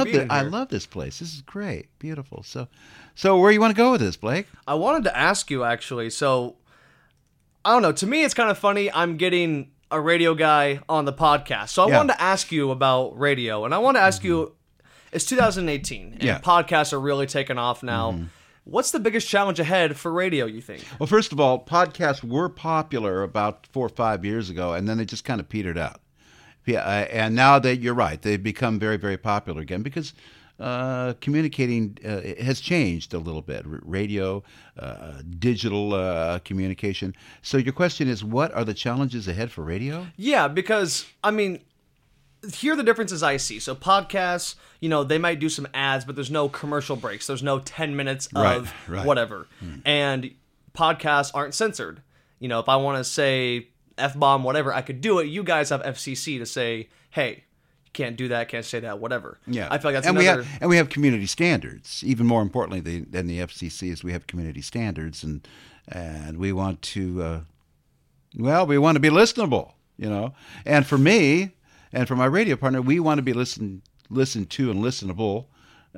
love being it. I love this place. This is great, beautiful. So, so where you want to go with this, Blake? I wanted to ask you actually. So, I don't know. To me, it's kind of funny. I'm getting a radio guy on the podcast. So I Yeah. wanted to ask you about radio, and I want to ask mm-hmm. you. It's 2018, and Yeah. podcasts are really taking off now. Mm-hmm. What's the biggest challenge ahead for radio? You think? Well, first of all, podcasts were popular about four or five years ago, and then they just kind of petered out. Yeah, uh, and now that you're right, they've become very, very popular again because uh, communicating uh, has changed a little bit. R- radio, uh, digital uh, communication. So your question is, what are the challenges ahead for radio? Yeah, because I mean, here are the differences I see. So podcasts, you know, they might do some ads, but there's no commercial breaks. There's no 10 minutes of right. Hmm. whatever. And podcasts aren't censored. You know, if I want to say F bomb, whatever, I could do it. You guys have FCC to say, hey, you can't do that, can't say that, whatever. Yeah, I feel like that's and another. we have and we have community standards. Even more importantly the, than the FCC is we have community standards, and and we want to, uh, well, we want to be listenable, you know. And for me, and for my radio partner, we want to be listened listened to and listenable.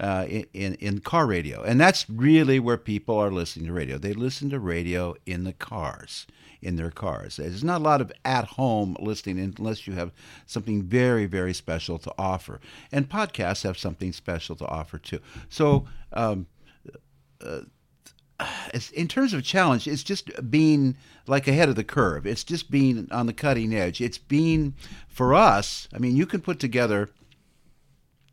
Uh, in, in in car radio, and that's really where people are listening to radio. They listen to radio in the cars, in their cars. There's not a lot of at home listening unless you have something very, very special to offer. And podcasts have something special to offer too. So, um, uh, in terms of challenge, it's just being like ahead of the curve. It's just being on the cutting edge. It's being, for us, I mean, you can put together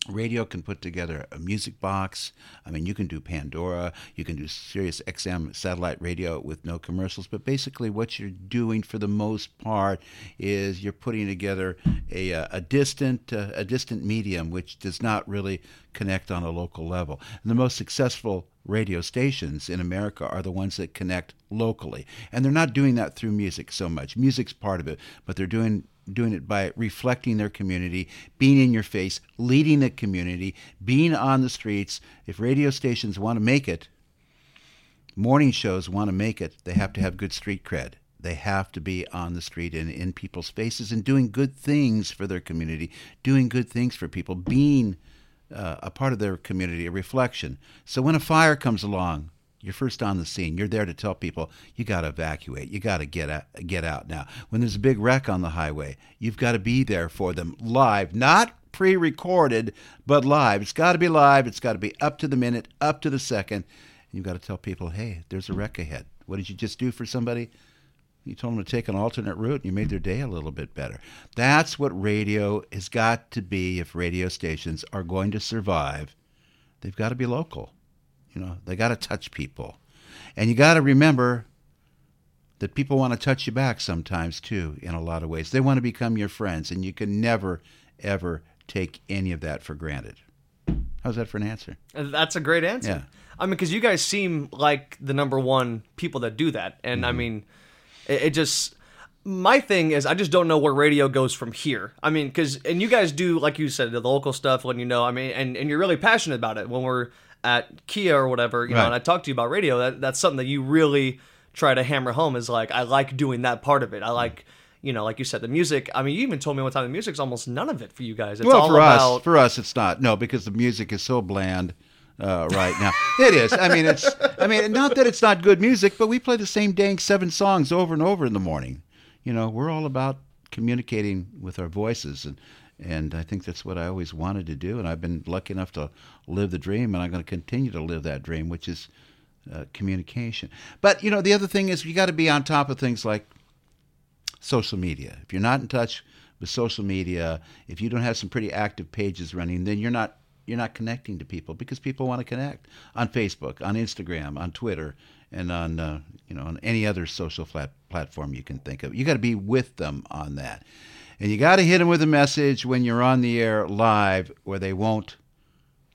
radio can put together a music box. I mean, you can do Pandora, you can do Sirius XM satellite radio with no commercials. But basically, what you're doing for the most part is you're putting together a, uh, a distant uh, a distant medium which does not really connect on a local level. And the most successful radio stations in America are the ones that connect locally, and they're not doing that through music so much. Music's part of it, but they're doing doing it by reflecting their community, being in your face, leading the community, being on the streets. If radio stations want to make it, morning shows want to make it, they have to have good street cred. They have to be on the street and in people's faces and doing good things for their community, doing good things for people, being uh, a part of their community, a reflection. So when a fire comes along, you're first on the scene. You're there to tell people you got to evacuate. You got to get out, get out now. When there's a big wreck on the highway, you've got to be there for them live, not pre-recorded, but live. It's got to be live. It's got to be up to the minute, up to the second. And you've got to tell people, hey, there's a wreck ahead. What did you just do for somebody? You told them to take an alternate route and you made their day a little bit better. That's what radio has got to be if radio stations are going to survive. They've got to be local. You know, they got to touch people. And you got to remember that people want to touch you back sometimes too in a lot of ways. They want to become your friends and you can never ever take any of that for granted. How's that for an answer? That's a great answer. Yeah. I mean, because you guys seem like the number one people that do that, and Mm-hmm. I mean, it, it just. My thing is, I just don't know where radio goes from here. I mean, because and you guys do, like you said, the local stuff when you know. I mean, and, and you're really passionate about it. When we're at Kia or whatever, you know, and I talk to you about radio, that that's something that you really try to hammer home. Is like I like doing that part of it. I like. You know, like you said, the music. I mean, you even told me one time the music's almost none of it for you guys. It's well, all for about us, for us, it's not. No, because the music is so bland uh, right now. it is. I mean, it's. I mean, not that it's not good music, but we play the same dang seven songs over and over in the morning. You know, we're all about communicating with our voices, and and I think that's what I always wanted to do. And I've been lucky enough to live the dream, and I'm going to continue to live that dream, which is uh, communication. But you know, the other thing is you got to be on top of things like social media. If you're not in touch with social media, if you don't have some pretty active pages running, then you're not you're not connecting to people because people want to connect on Facebook, on Instagram, on Twitter, and on uh, you know on any other social flat platform you can think of. You got to be with them on that, and you got to hit them with a message when you're on the air live, where they won't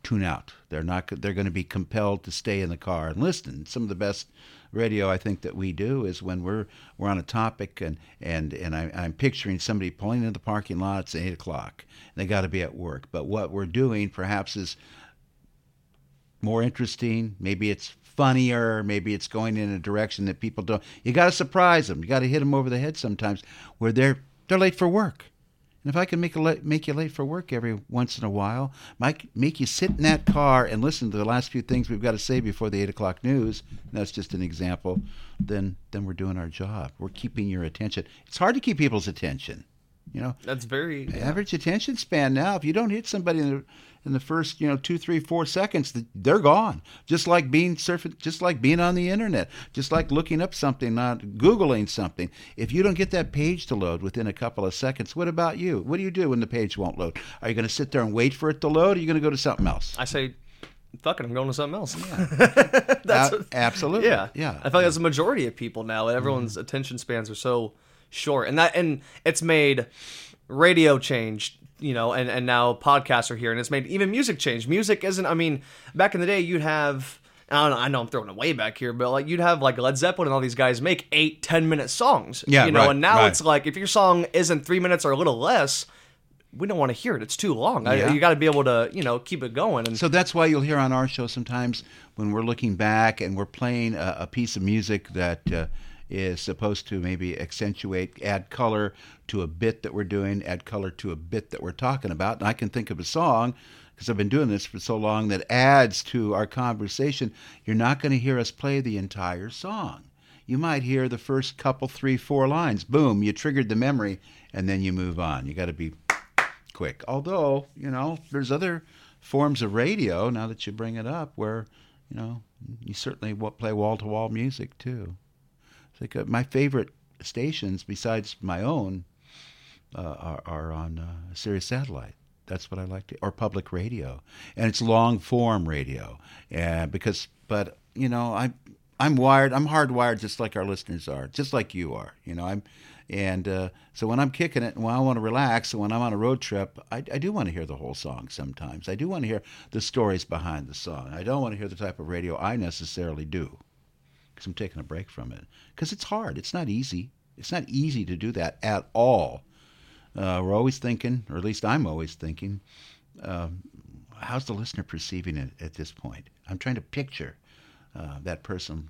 tune out. They're not. They're going to be compelled to stay in the car and listen. Some of the best radio I think that we do is when we're we're on a topic and and and I, I'm picturing somebody pulling into the parking lot. It's eight o'clock. They got to be at work. But what we're doing perhaps is more interesting. Maybe it's funnier. Maybe it's going in a direction that people don't. You got to surprise them. You got to hit them over the head sometimes where they're they're late for work. And if I can make la- make you late for work every once in a while, might make you sit in that car and listen to the last few things we've got to say before the eight o'clock news. That's just an example. Then then we're doing our job. We're keeping your attention. It's hard to keep people's attention. You know, That's very average attention span now. If you don't hit somebody in the in the first you know two three four seconds, they're gone. Just like being surfing, just like being on the internet, just like looking up something, not googling something. If you don't get that page to load within a couple of seconds, what about you? What do you do when the page won't load? Are you going to sit there and wait for it to load? Or are you going to go to something else? I say, fuck it, I'm going to something else. yeah uh, A- absolutely. Yeah, Yeah. I feel like that's the majority of people now. Everyone's mm-hmm. attention spans are so short, and that and it's made radio change. You know, and and now podcasts are here, and it's made even music change. Music isn't. I mean, back in the day, you'd have. I don't know. I know I'm throwing it way back here, but like you'd have like Led Zeppelin and all these guys make eight, ten minute songs. Yeah, you know, right, and now right. it's like if your song isn't three minutes or a little less, we don't want to hear it. It's too long. I, you got to be able to, you know, keep it going. And So that's why you'll hear on our show sometimes when we're looking back and we're playing a, a piece of music that uh, is supposed to maybe accentuate, add color to a bit that we're doing, add color to a bit that we're talking about. And I can think of a song because I've been doing this for so long that adds to our conversation. You're not going to hear us play the entire song. You might hear the first couple, three, four lines. Boom, you triggered the memory, and then you move on. You got to be quick. Although, you know, there's other forms of radio, now that you bring it up, where, you know, you certainly play wall to wall music too. Like uh, my favorite stations, besides my own, uh, are, are on uh, Sirius Satellite. That's what I like to, or public radio, and it's long form radio. And because, but you know, I, I'm wired. I'm hardwired, just like our listeners are, just like you are. You know, I'm, and uh, so when I'm kicking it, and when I want to relax, and when I'm on a road trip, I, I do want to hear the whole song. Sometimes I do want to hear the stories behind the song. I don't want to hear the type of radio I necessarily do, because I'm taking a break from it. Because it's hard. It's not easy. It's not easy to do that at all. Uh, we're always thinking, or at least I'm always thinking, um, how's the listener perceiving it at this point? I'm trying to picture uh, that person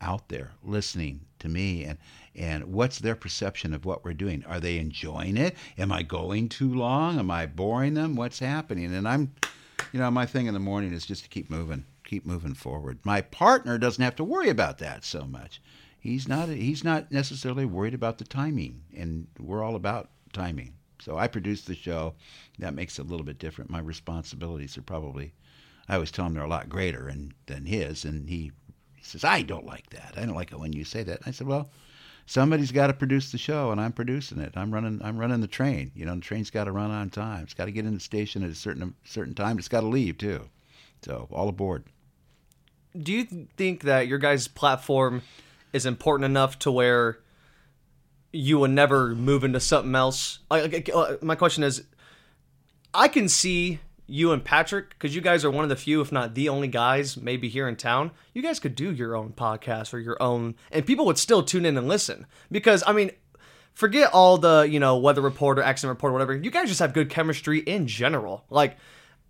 out there listening to me and and what's their perception of what we're doing are they enjoying it am i going too long am i boring them what's happening and i'm you know my thing in the morning is just to keep moving keep moving forward my partner doesn't have to worry about that so much he's not he's not necessarily worried about the timing and we're all about timing so i produce the show that makes it a little bit different my responsibilities are probably i always tell him they're a lot greater and, than his and he says, I don't like that. I don't like it when you say that. I said, Well, somebody's got to produce the show, and I'm producing it. I'm running. I'm running the train. You know, the train's got to run on time. It's got to get in the station at a certain certain time. It's got to leave too. So all aboard. Do you think that your guys' platform is important enough to where you would never move into something else? Uh, my question is, I can see you and Patrick because you guys are one of the few, if not the only guys, maybe here in town. You guys could do your own podcast or your own, and people would still tune in and listen because I mean. Forget all the, you know, weather report or accident report or whatever. You guys just have good chemistry in general. Like,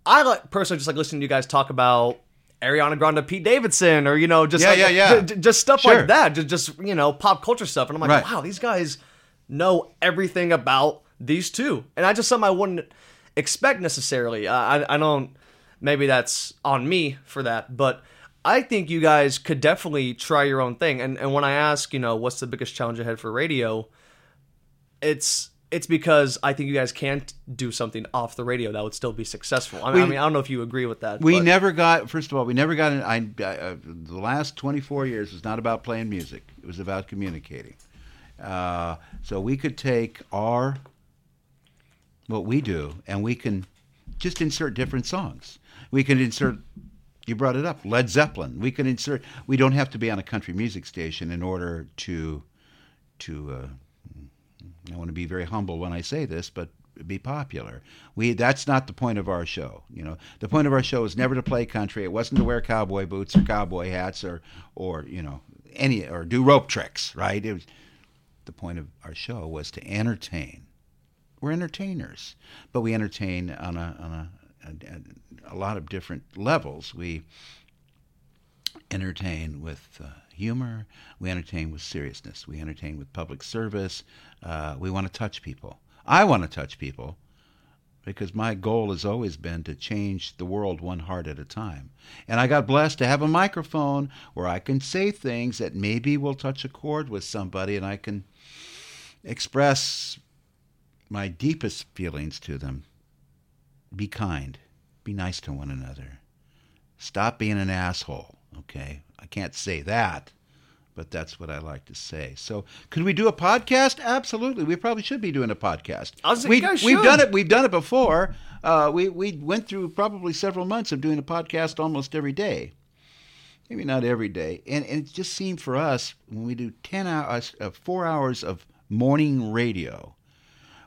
I personally just like listening to you guys talk about Ariana Grande, Pete Davidson, or you know, just Yeah, like, yeah, yeah. j- just stuff Sure. like that, just just you know, pop culture stuff. And I'm like, Right. wow, these guys know everything about these two, and I just something I wouldn't expect necessarily. I I, I don't. Maybe that's on me for that, but I think you guys could definitely try your own thing. And and when I ask, you know, what's the biggest challenge ahead for radio, it's it's because I think you guys can't do something off the radio that would still be successful. I mean, I, mean, I don't know if you agree with that. We but- never got. First of all, we never got. In, I, I uh, the last 24 years was not about playing music. It was about communicating. Uh, so we could take our what we do, and we can just insert different songs. We can insert. You brought it up, Led Zeppelin. We can insert. We don't have to be on a country music station in order to to. Uh, I want to be very humble when I say this, but be popular. We that's not the point of our show. You know, the point of our show is never to play country. It wasn't to wear cowboy boots or cowboy hats or or you know any or do rope tricks. Right? It was the point of our show was to entertain. We're entertainers, but we entertain on a on a a, a lot of different levels. We entertain with uh, humor. We entertain with seriousness. We entertain with public service. Uh, we want to touch people. I want to touch people because my goal has always been to change the world one heart at a time. And I got blessed to have a microphone where I can say things that maybe will touch a chord with somebody and I can express my deepest feelings to them. Be kind. Be nice to one another. Stop being an asshole, okay? I can't say that, but that's what I like to say. So, could we do a podcast? Absolutely. We probably should be doing a podcast. I was like, we, you guys we've done it. We've done it before. Uh, we we went through probably several months of doing a podcast almost every day. Maybe not every day, and, and it just seemed for us when we do ten hours, uh, four hours of morning radio,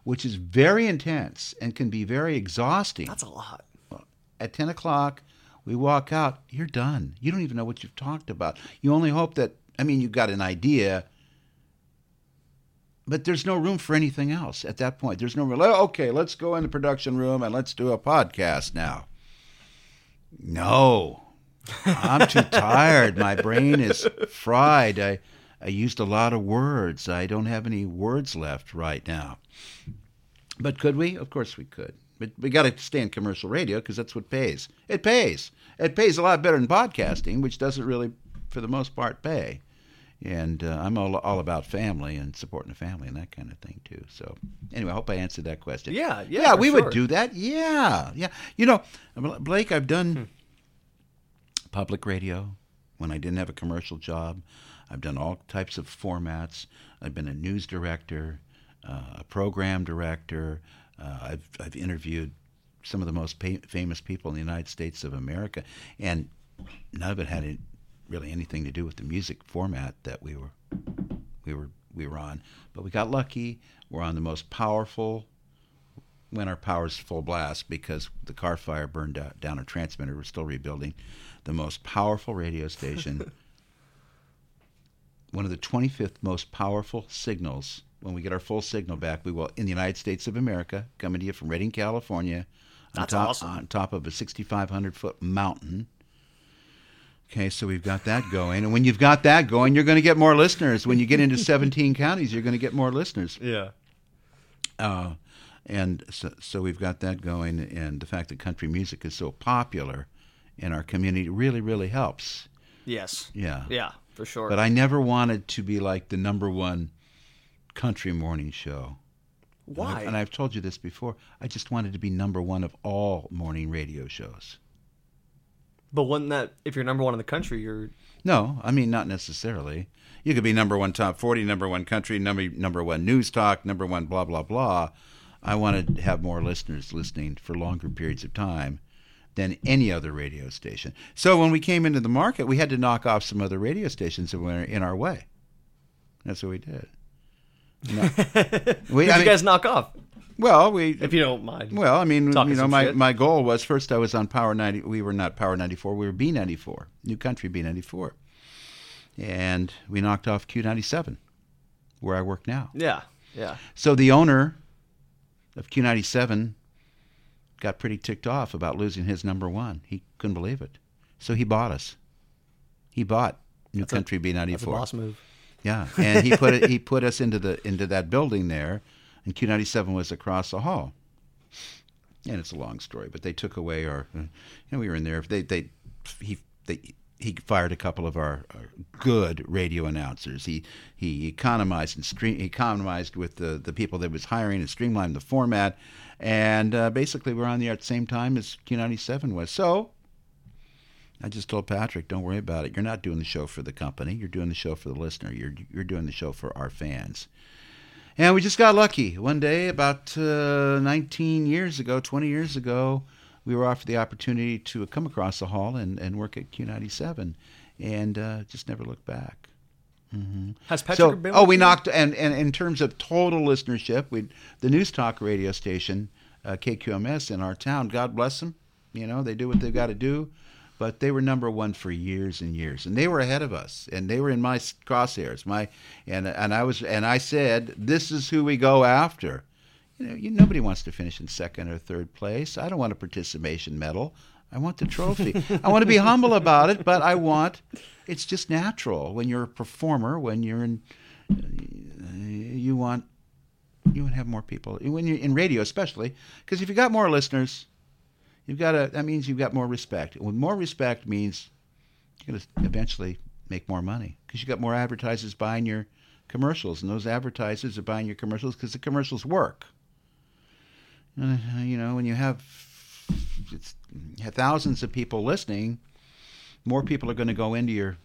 which is very intense and can be very exhausting That's a lot. at 10 o'clock, we walk out, you're done. You don't even know what you've talked about. You only hope that, I mean, you've got an idea, but there's no room for anything else at that point. There's no room. "Oh, Okay, let's go in the production room and let's do a podcast now. No, I'm too tired. My brain is fried. I, I used a lot of words. I don't have any words left right now. But could we? Of course we could. But we got to stay in commercial radio because that's what pays. It pays. It pays a lot better than podcasting, which doesn't really, for the most part, pay. And uh, I'm all, all about family and supporting the family and that kind of thing too. So anyway, I hope I answered that question. Yeah, yeah, yeah. We sure. would do that. Yeah, yeah. You know, Blake, I've done public radio when I didn't have a commercial job. I've done all types of formats. I've been a news director, uh, a program director. Uh, I've I've interviewed some of the most pa- famous people in the United States of America, and none of it had it- really anything to do with the music format that we were we were we were on. But we got lucky. We're on the most powerful when our power's full blast because the car fire burned out, down our transmitter. We're still rebuilding the most powerful radio station. one of the 25th most powerful signals. When we get our full signal back, we will in the United States of America, coming to you from Redding, California, on That's top awesome. on top of a 6,500 foot mountain. Okay, so we've got that going, and when you've got that going, you're going to get more listeners. When you get into 17 counties, you're going to get more listeners. Yeah. Uh, and so, so we've got that going, and the fact that country music is so popular in our community really, really helps. Yes. Yeah. Yeah, for sure. But I never wanted to be like the number one country morning show. And Why? I've- And I've told you this before. I just wanted to be number one of all morning radio shows. but wouldn't that, if you're number one in the country, you're No, I mean not necessarily. You could be number one top forty, number one country, number number one news talk, number one blah blah blah. I wanted to have more listeners listening for longer periods of time than any other radio station. So when we came into the market, we had to knock off some other radio stations that were in our way. That's what we did. No. we, Who'd I you mean, guys knock off, well, we if you don't mind. well, I mean, you know, my, shit. my goal was first I was on Power 90. We were not Power 94. We were B94, New Country B94. And we knocked off Q97, where I work now. yeah, yeah. So the owner of Q97 got pretty ticked off about losing his number one. He couldn't believe it. So he bought us. He bought New That's Country B94. That's a boss move. Yeah, and he put it. He put us into the into that building there, and Q ninety seven was across the hall. And it's a long story, but they took away our. You know, we were in there. They they he they. He fired a couple of our, our good radio announcers. He he economized and stream, economized with the, the people that was hiring and streamlined the format, and uh, basically we're on the air at the same time as Q ninety seven was. So I just told Patrick, don't worry about it. You're not doing the show for the company. You're doing the show for the listener. You're you're doing the show for our fans. And we just got lucky. One day, about uh, 19 years ago, 20 years ago, we were offered the opportunity to come across the hall and, and work at Q97, and uh, just never looked back. Has Patrick So, been? oh, we you? knocked, and, and in terms of total listenership, we the news talk radio station, uh, KQMS in our town. God bless them. You know, they do what they've got to do, but they were number one for years and years, and they were ahead of us, and they were in my crosshairs. My and and I was and I said, this is who we go after. You know, you, nobody wants to finish in second or third place. I don't want a participation medal. I want the trophy. I want to be humble about it, but I want. It's just natural when you're a performer. When you're in, you want you want to have more people when you're in radio, especially because if you got more listeners, you've got that means you've got more respect. And more respect means you're going to eventually make more money because you've got more advertisers buying your commercials, and those advertisers are buying your commercials because the commercials work. Uh, you know, when you have thousands of people listening, more people are going to go into your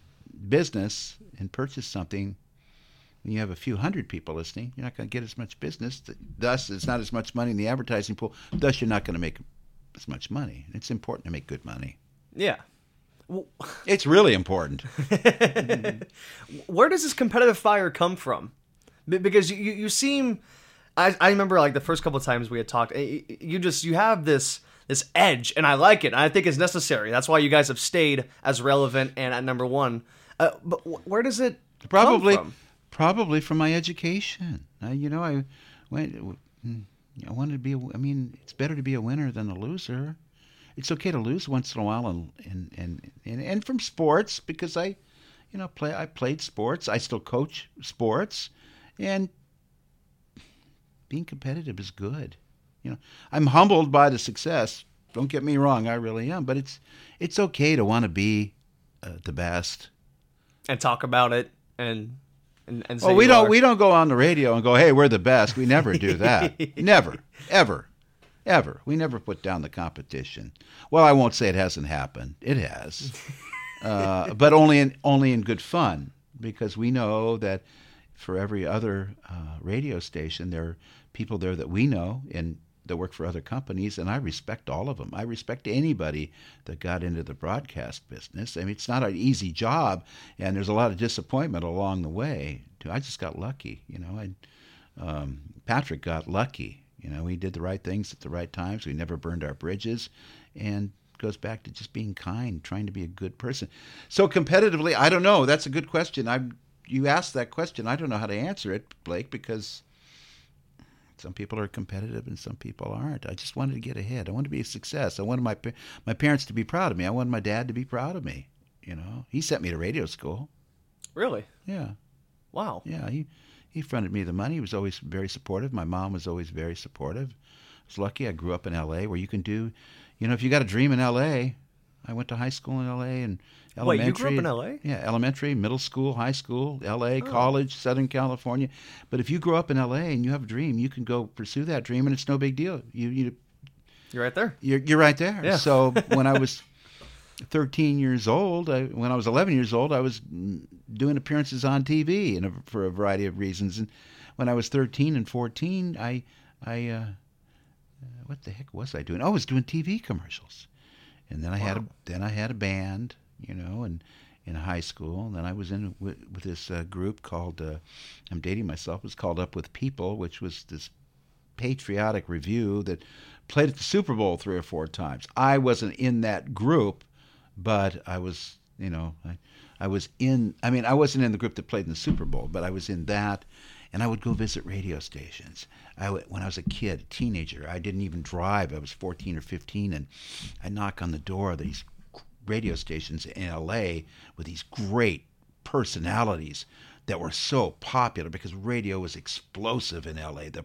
business and purchase something. When you have a few hundred people listening, you're not going to get as much business. Thus, it's not as much money in the advertising pool. Thus, you're not going to make as much money. It's important to make good money. Yeah. It's really important. Where does this competitive fire come from? Because you, you seem, I, I remember like the first couple of times we had talked, eh, you just, you have this this edge, and I like it. And I think it's necessary. That's why you guys have stayed as relevant and at number one. Uh, but where does it probably from? probably from my education? Uh, you know, I went. I wanted to be. A, I mean, it's better to be a winner than a loser. It's okay to lose once in a while, and and and and, and from sports because I, you know, play. I played sports. I still coach sports, and being competitive is good. You know, I'm humbled by the success. Don't get me wrong, I really am. But it's it's okay to want to be uh, the best and talk about it and and, and well, we don't are. we don't go on the radio and go, "Hey, we're the best." We never do that. never, ever, ever. We never put down the competition. Well, I won't say it hasn't happened. It has, uh, but only in only in good fun because we know that for every other uh, radio station, there are people there that we know and that work for other companies, and I respect all of them. I respect anybody that got into the broadcast business. I mean, it's not an easy job, and there's a lot of disappointment along the way. I just got lucky, you know. I, um, Patrick got lucky. You know, we did the right things at the right times. We never burned our bridges, and goes back to just being kind, trying to be a good person. So competitively, I don't know. That's a good question. I you asked that question. I don't know how to answer it, Blake, because some people are competitive and some people aren't. I just wanted to get ahead. I wanted to be a success. I wanted my my parents to be proud of me. I wanted my dad to be proud of me. You know, he sent me to radio school. Really? Yeah. Wow. Yeah, he he fronted me the money. He was always very supportive. My mom was always very supportive. I was lucky. I grew up in L.A. where you can do, you know, if you got a dream in L.A. I went to high school in L.A. and elementary. Wait, you grew up in L.A.? Yeah, elementary, middle school, high school, L.A., oh. college, Southern California. But if you grow up in L.A. and you have a dream, you can go pursue that dream, and it's no big deal. You you you're right there. You're you're right there. Yeah. So when I was 13 years old, I, when I was 11 years old, I was doing appearances on TV and for a variety of reasons. And when I was 13 and 14, I I uh, what the heck was I doing? Oh, I was doing TV commercials. And then I wow. had a then I had a band you know, and in high school. And then I was in with, with this uh, group called, uh, I'm dating myself, it was called Up with People, which was this patriotic review that played at the Super Bowl three or four times. I wasn't in that group, but I was, you know, I, I was in, I mean, I wasn't in the group that played in the Super Bowl, but I was in that. And I would go visit radio stations. I when I was a kid, a teenager, I didn't even drive. I was 14 or 15, and I'd knock on the door of these radio stations in LA with these great personalities that were so popular because radio was explosive in LA. The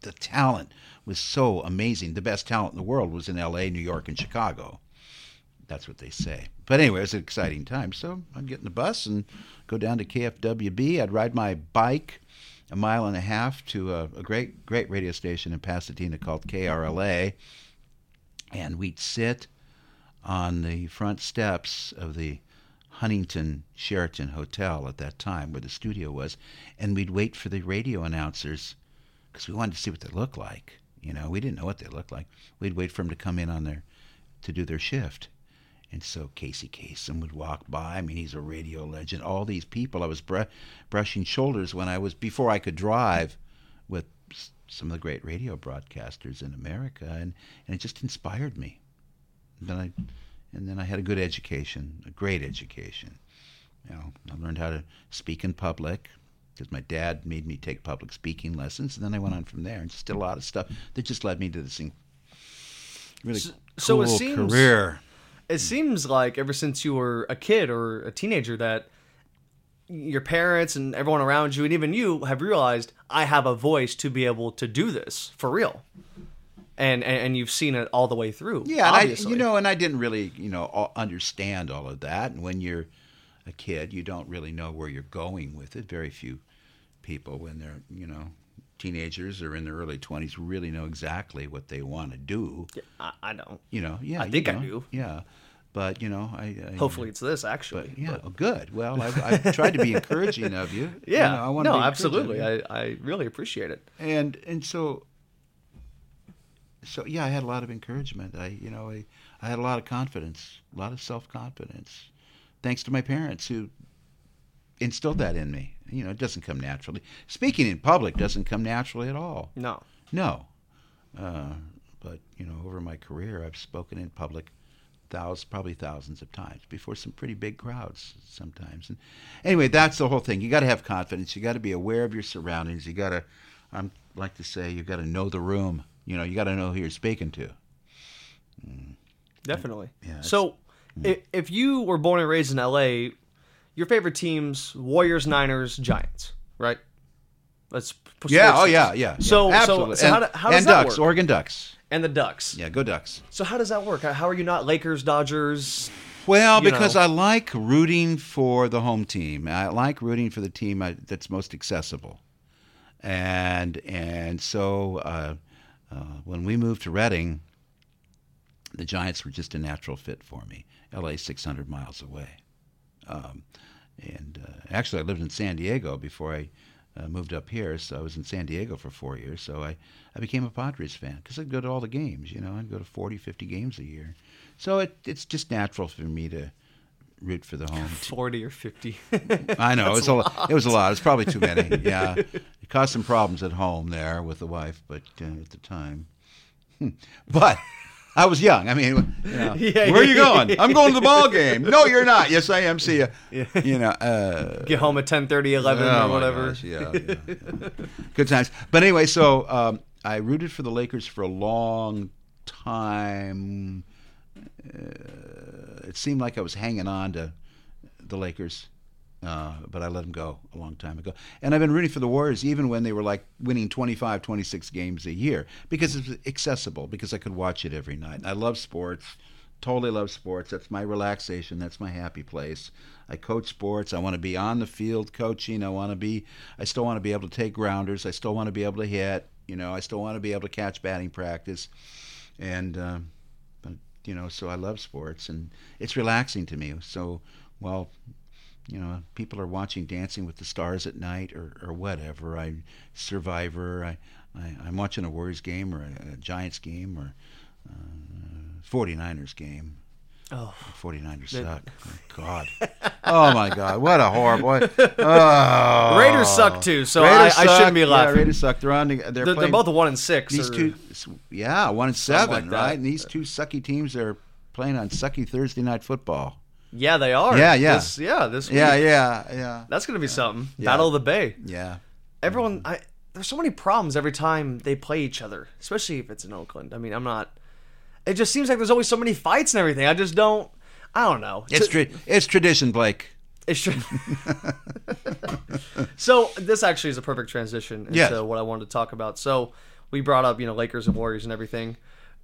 the talent was so amazing. The best talent in the world was in LA, New York, and Chicago. That's what they say. But anyway, it was an exciting time. So I'd get in the bus and go down to KFWB. I'd ride my bike a mile and a half to a, a great, great radio station in Pasadena called KRLA. And we'd sit on the front steps of the Huntington Sheraton Hotel at that time, where the studio was, and we'd wait for the radio announcers because we wanted to see what they looked like. You know, we didn't know what they looked like. We'd wait for them to come in on their to do their shift. And so Casey Kasem would walk by. I mean, he's a radio legend. All these people. I was br- brushing shoulders when I was before I could drive with some of the great radio broadcasters in America, and, and it just inspired me. Then I, and then I had a good education, a great education. You know, I learned how to speak in public because my dad made me take public speaking lessons, and then I went on from there and just did a lot of stuff that just led me to this really so, cool so it seems, career. It hmm. seems like ever since you were a kid or a teenager that your parents and everyone around you, and even you, have realized I have a voice to be able to do this for real. And, and, and you've seen it all the way through. Yeah, and I, you know, and I didn't really, you know, understand all of that. And when you're a kid, you don't really know where you're going with it. Very few people, when they're, you know, teenagers or in their early twenties, really know exactly what they want to do. I, I don't. You know, yeah, I you think I do. Yeah, but you know, I, I Hopefully, it's this actually. but yeah, but- oh, good. Well, I've, I've tried to be encouraging of you. You yeah. know, I want to no, absolutely. I, I really appreciate it. and and so so yeah i had a lot of encouragement i you know i, I had a lot of confidence a lot of self-confidence thanks to my parents who instilled that in me. You know it doesn't come naturally. Speaking in public doesn't come naturally at all. No. no. Uh, but you know over my career i've spoken in public thousands probably thousands of times before some pretty big crowds sometimes. And anyway that's the whole thing. You got to have confidence. You got to be aware of your surroundings. You got to i'm like to say you got to know the room. You know you got to know who you're speaking to. Definitely. Yeah, so, if you were born and raised in LA, your favorite teams: Warriors, Niners, Giants, right? Let's. yeah oh yeah yeah So, yeah, so, absolutely. so and, how, do, how does and that ducks work? oregon ducks and the Ducks. yeah go ducks So how does that work? How are you not Lakers, Dodgers? Well, because know. I like rooting for the home team. I like rooting for the team I, that's most accessible, and and so uh, uh, when we moved to Redding, the Giants were just a natural fit for me. L.A. 600 miles away, um, and uh, actually I lived in San Diego before I uh, moved up here. So I was in San Diego for four years. So I, I became a Padres fan because I'd go to all the games. You know, I'd go to 40, 50 games a year. So it, it's just natural for me to root for the home. Forty or fifty? I know it's a lot. It was a lot. It's probably too many. Yeah, it caused some problems at home there with the wife, but uh, at the time, but I was young. I mean, you know, Yeah, where are you going? I'm going to the ball game. No, you're not. Yes, I am. See ya. You know. Uh, Get home at 10, 30, 11 Oh, or whatever. gosh, yeah, yeah, yeah. Good times. But anyway, so um, I rooted for the Lakers for a long time. Uh, it seemed like I was hanging on to the Lakers, uh, but I let them go a long time ago. And I've been rooting for the Warriors even when they were like winning 25, 26 games a year because it's accessible, because I could watch it every night. I love sports. Totally love sports. That's my relaxation. That's my happy place. I coach sports. I want to be on the field coaching. I want to be. I still want to be able to take grounders. I still want to be able to hit. You know, I still want to be able to catch batting practice, and um, but you know, so I love sports and it's relaxing to me. So, well, you know, people are watching Dancing with the Stars at night or, or whatever. I Survivor. I, I I'm watching a Warriors game or a, a Giants game or uh, 49ers game. Oh, 49ers They- suck. Oh, God. Oh my God. What a horrible. Oh. Raiders suck too, so I- I shouldn't be Yeah, laughing. Raiders suck. They're on. The, they're, they're, they're both one and six. these or- two. Yeah, one and seven, like right? And these two sucky teams are playing on sucky Thursday night football. Yeah, they are. Yeah, yeah. This, yeah, this. Yeah, week. yeah, yeah, That's gonna be something. Yeah. Battle of the Bay. yeah. Everyone, I there's so many problems every time they play each other, especially if it's in Oakland. I mean, I'm not. It just seems like there's always so many fights and everything. I just don't. I don't know. It's tra- it's tradition, Blake. It's true. so this actually is a perfect transition into Yes. what I wanted to talk about. So we brought up, you know, Lakers and Warriors and everything.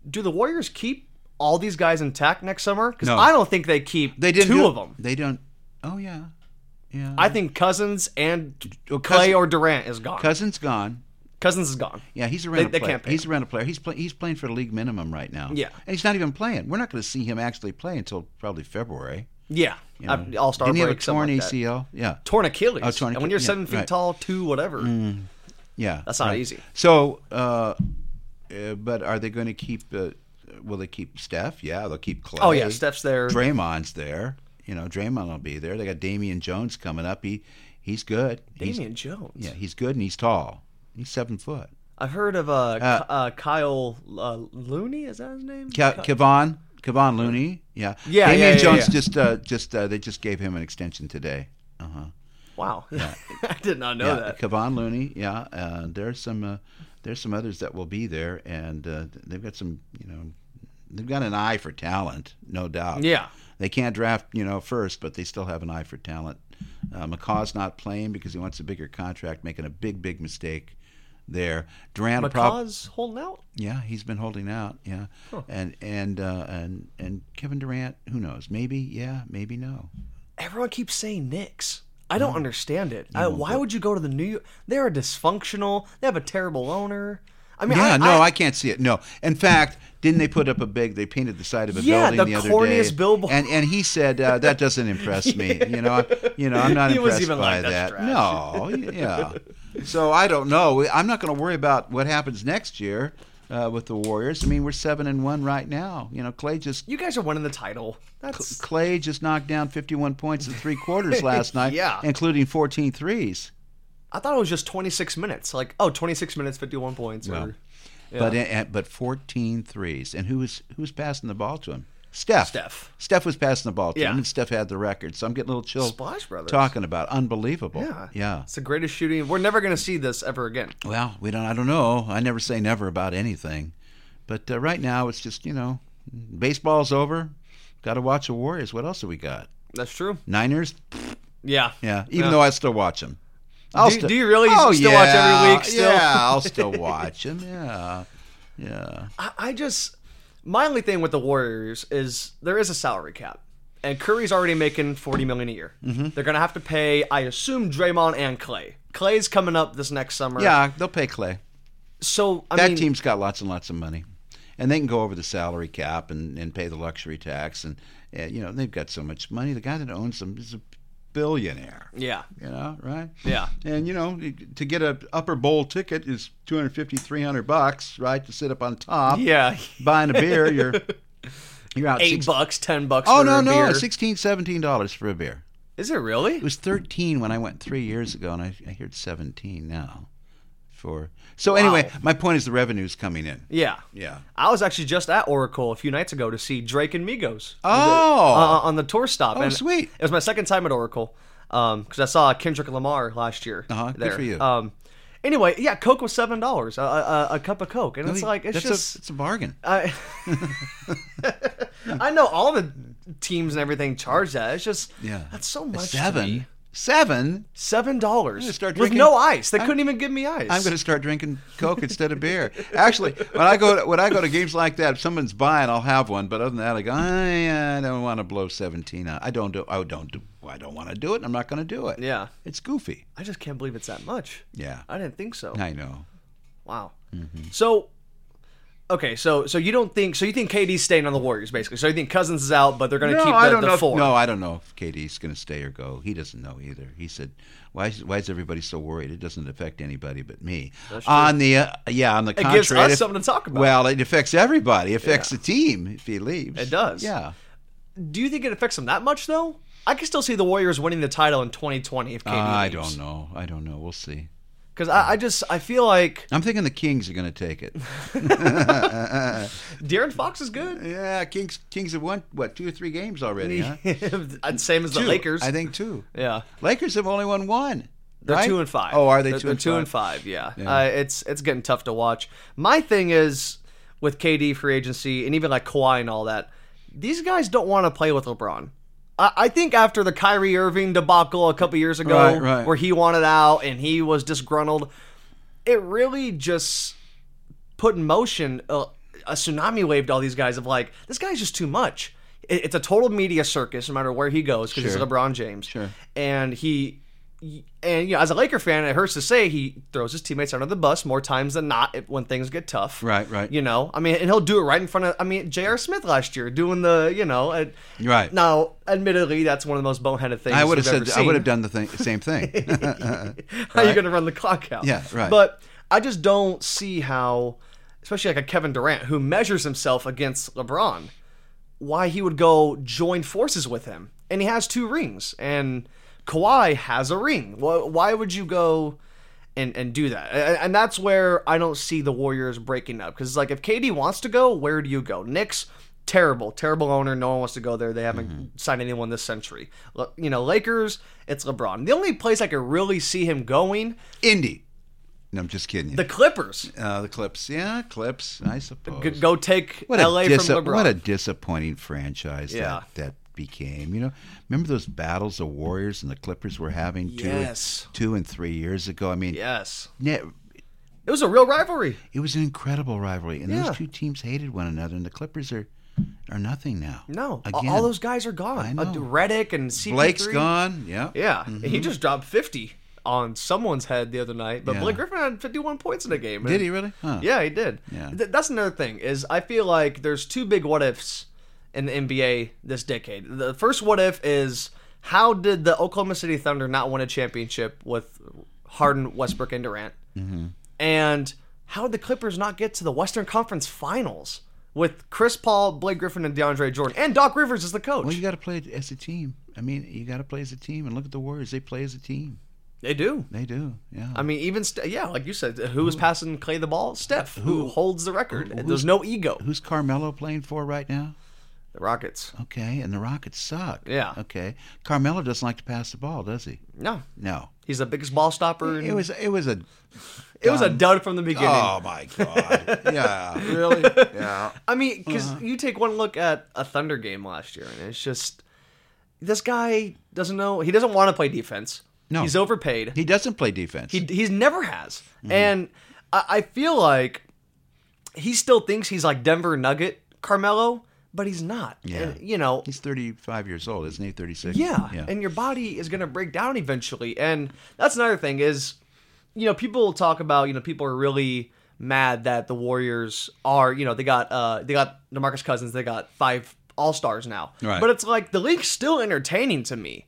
Do the Warriors keep all these guys intact next summer? Because No. I don't think they keep They didn't two do- of them. They don't. Oh yeah, yeah. I think Cousins and Well, Klay or Durant is gone. Cousins gone. Cousins is gone. Yeah, he's a They- rental they player. can't pay he's a rental player. He's play, he's playing for the league minimum right now. Yeah. and he's not even playing. We're not going to see him actually play until probably February. Yeah. All Star Didn't he have break, a something torn like that. ACL? Yeah, torn Achilles. Oh, torn and when you're Achilles, seven yeah, feet right. Mm. tall, two whatever. yeah. That's not easy. So, uh, uh, but are they going to keep? Uh, will they keep Steph? Yeah, they'll keep Klay. Oh yeah, Steph's there. Draymond's there. You know, Draymond will be there. They got Damian Jones coming up. He he's good. He's- Damian Jones. yeah, he's good and he's tall. He's seven foot. I've heard of uh, Uh, uh Kyle uh, Looney. Is that his name? Ke- Kevon Kevon Looney. Yeah. Yeah, Damian yeah, yeah, Jones yeah. just uh, just uh, they just gave him an extension today. Uh huh. Wow, Yeah. I did not know that. Kevon Looney. Yeah, uh, there's some uh, there's some others that will be there, and uh, they've got some you know they've got an eye for talent, no doubt. Yeah, They can't draft you know first, but they still have an eye for talent. Uh, McCaw's not playing because he wants a bigger contract, making a big, big mistake there. Durant, prob- McCaw's holding out. yeah, he's been holding out. Yeah, and and uh, and and Kevin Durant, who knows? Maybe yeah, maybe no. Everyone keeps saying Knicks. I don't understand it. I, why would you go to the New York? They're dysfunctional. They have a terrible owner. I mean, Yeah, I, no, I, I, can't see it. No, in fact, didn't they put up a big? They painted the side of a Yeah, building the the, other day, corniest billboard. and and he said uh, that doesn't impress me. You know, I- you know, I'm not He impressed by like, that. trash." No, yeah. So I don't know. I'm not going to worry about what happens next year uh, with the Warriors. I mean, we're seven and one right now. You know, Klay just you guys are winning the title. That's Klay just knocked down 51 points in three quarters last night, Yeah. including 14 threes. I thought it was just 26 minutes. Like, oh, 26 minutes, 51 points. Well, or, But uh, but 14 threes. And who was who was passing the ball to him? Steph. Steph. Steph was passing the ball to Yeah. him, and Steph had the record. So I'm getting a little chill Splash Brothers. talking about it. unbelievable. Yeah. yeah. It's the greatest shooting. We're never going to see this ever again. Well, we don't. I don't know. I never say never about anything, but uh, right now it's just you know, baseball's over. Got to watch the Warriors. What else have we got? That's true. Niners. Yeah. Yeah. Even Yeah. though I still watch them. I'll Do- sti- do you really Oh, still watch every yeah, week still? Yeah, I'll still watch them. Yeah, yeah. I, I just my only thing with the Warriors is there is a salary cap, and Curry's already making forty million a year. Mm-hmm. They're gonna have to pay, I assume, Draymond and Klay. Klay's coming up this next summer. Yeah, they'll pay Klay. So I that mean, team's got lots and lots of money, and they can go over the salary cap and, and pay the luxury tax, and uh, you know they've got so much money. The guy that owns them is a billionaire. yeah, You know, right? yeah, And you know, to get a upper bowl ticket is 250, 300 bucks, right? To sit up on top, yeah. buying a beer, you're you're out Eight six- bucks, ten bucks. Oh no, no, beer. 16 17 dollars for a beer. Is it really? It was 13 when I went 3 years ago and I, I hear it's 17 now. For So anyway, my point is the revenue's coming in. Yeah. Yeah. I was actually just at Oracle a few nights ago to see Drake and Migos. Oh. uh, on the tour stop. Oh, and sweet. It was my second time at Oracle because I saw Kendrick Lamar last year. Uh-huh, good for you. Um, anyway, yeah, Coke was seven dollars a, a, a cup of Coke, and it's like it's just a, it's a bargain. I, I know all the teams and everything charge that. It's just Yeah. that's so much. Seven. Seven. Seven dollars start with no ice. They I'm- couldn't even give me ice. I'm going to start drinking Coke instead of beer. Actually, when I go to, when I go to games like that, if someone's buying, I'll have one. But other than that, I go, I, I don't want to blow 17 out. I don't do. I don't do. I don't want to do it. I'm not going to do it. Yeah, It's goofy. I just can't believe it's that much. Yeah. I didn't think so. I know. Wow. Mm-hmm. So, okay, so so you don't think so? You think KD's staying on the Warriors basically? So you think Cousins is out, but they're going to No, keep the, I don't the know. If, four? no, I don't know if KD's going to stay or go. He doesn't know either. He said, "Why? Is, why is everybody so worried? It doesn't affect anybody but me." On the uh, yeah, on the It contrary, gives us if- something to talk about. Well, it affects everybody. It affects Yeah. the team if he leaves. It does. Yeah. Do you think it affects them that much though? I can still see the Warriors winning the title in 2020 if KD I leaves. don't know. I don't know. We'll see. Because I, I just I feel like I'm thinking the Kings are going to take it. De'Aaron Fox is good. yeah, Kings Kings have won what two or three games already, huh? Same as the Lakers. I think two. Yeah. Lakers have only won one. They're right? two and five. Oh, are they They're, two they're and two five? and five? Yeah, Yeah. Uh, it's it's getting tough to watch. My thing is with KD free agency and even like Kawhi and all that. These guys don't want to play with LeBron. I, think after the Kyrie Irving debacle a couple years ago, Right, right. where he wanted out and he was disgruntled, it really just put in motion a, a tsunami wave to all these guys of like, this guy's just too much. It, it's a total media circus no matter where he goes because he's LeBron James. Sure. And he, and you know, as a Laker fan, it hurts to say he throws his teammates under the bus more times than not when things get tough. Right, right. You know, I mean, and he'll do it right in front of. I mean, J.R. Smith last year doing the, you know, Right. Now, admittedly, that's one of the most boneheaded things I would have said I would have done the thing, same thing. How are you going to run the clock out? Yeah, right. But I just don't see how, especially like a Kevin Durant who measures himself against LeBron, why he would go join forces with him. And he has two rings, and Kawhi has a ring. Why, why would you go and, and do that? And, and that's where I don't see the Warriors breaking up. Because, like, if KD wants to go, where do you go? Knicks, terrible, terrible owner. No one wants to go there. They haven't Mm-hmm. signed anyone this century. You know, Lakers, it's LeBron. The only place I could really see him going, Indy. No, I'm just kidding you. the Clippers. uh, the Clips, yeah, Clips. I suppose. G- go take what LA dis- from LeBron. what a disappointing franchise Yeah. that, that became. You know, remember those battles the Warriors and the Clippers were having two, Yes. two and three years ago? I mean, Yes. It was a real rivalry. it was an incredible rivalry, and Yeah. those two teams hated one another. And the Clippers are are nothing now. No, again, all those guys are gone. I know. Redick and CP3. Blake's gone. Yeah, Yeah, mm-hmm. he just dropped 50 on someone's head the other night. But Yeah. Blake Griffin had 51 points in the game. Did he really? Huh. Yeah, he did. Yeah. Th- that's another thing is I feel like there's two big what ifs in the NBA this decade. The first what if is how did the Oklahoma City Thunder not win a championship with Harden, Westbrook, and Durant? Mm-hmm. And how did the Clippers not get to the Western Conference Finals with Chris Paul, Blake Griffin, and DeAndre Jordan, and Doc Rivers as the coach? Well, you got to play as a team. I mean, you got to play as a team. And look at the Warriors; they play as a team. they do. They do. Yeah. I mean, even Ste- yeah, like you said, who was passing Klay the ball? Steph, who, holds the record. There's no ego. Who's Carmelo playing for right now? The Rockets. Okay, and the Rockets suck. Yeah. Okay, Carmelo doesn't like to pass the ball, does he? No, No. he's the biggest ball stopper. In, It was. It was a. it was a dud from the beginning. Oh my god. yeah. Really? Yeah. I mean, because Uh-huh. you take one look at a Thunder game last year, and it's just this guy doesn't know. He doesn't want to play defense. No. he's overpaid. He doesn't play defense. He he's never has, Mm-hmm. and I, I feel like he still thinks he's like Denver Nugget Carmelo, but he's not. Yeah. And, you know, He's 35 years old, isn't he? 36. Yeah, Yeah. and your body is going to break down eventually. And that's another thing is, you know, people talk about, you know, people are really mad that the Warriors are, you know, they got uh they got DeMarcus Cousins, they got five All-Stars now. Right. But it's like the league's still entertaining to me.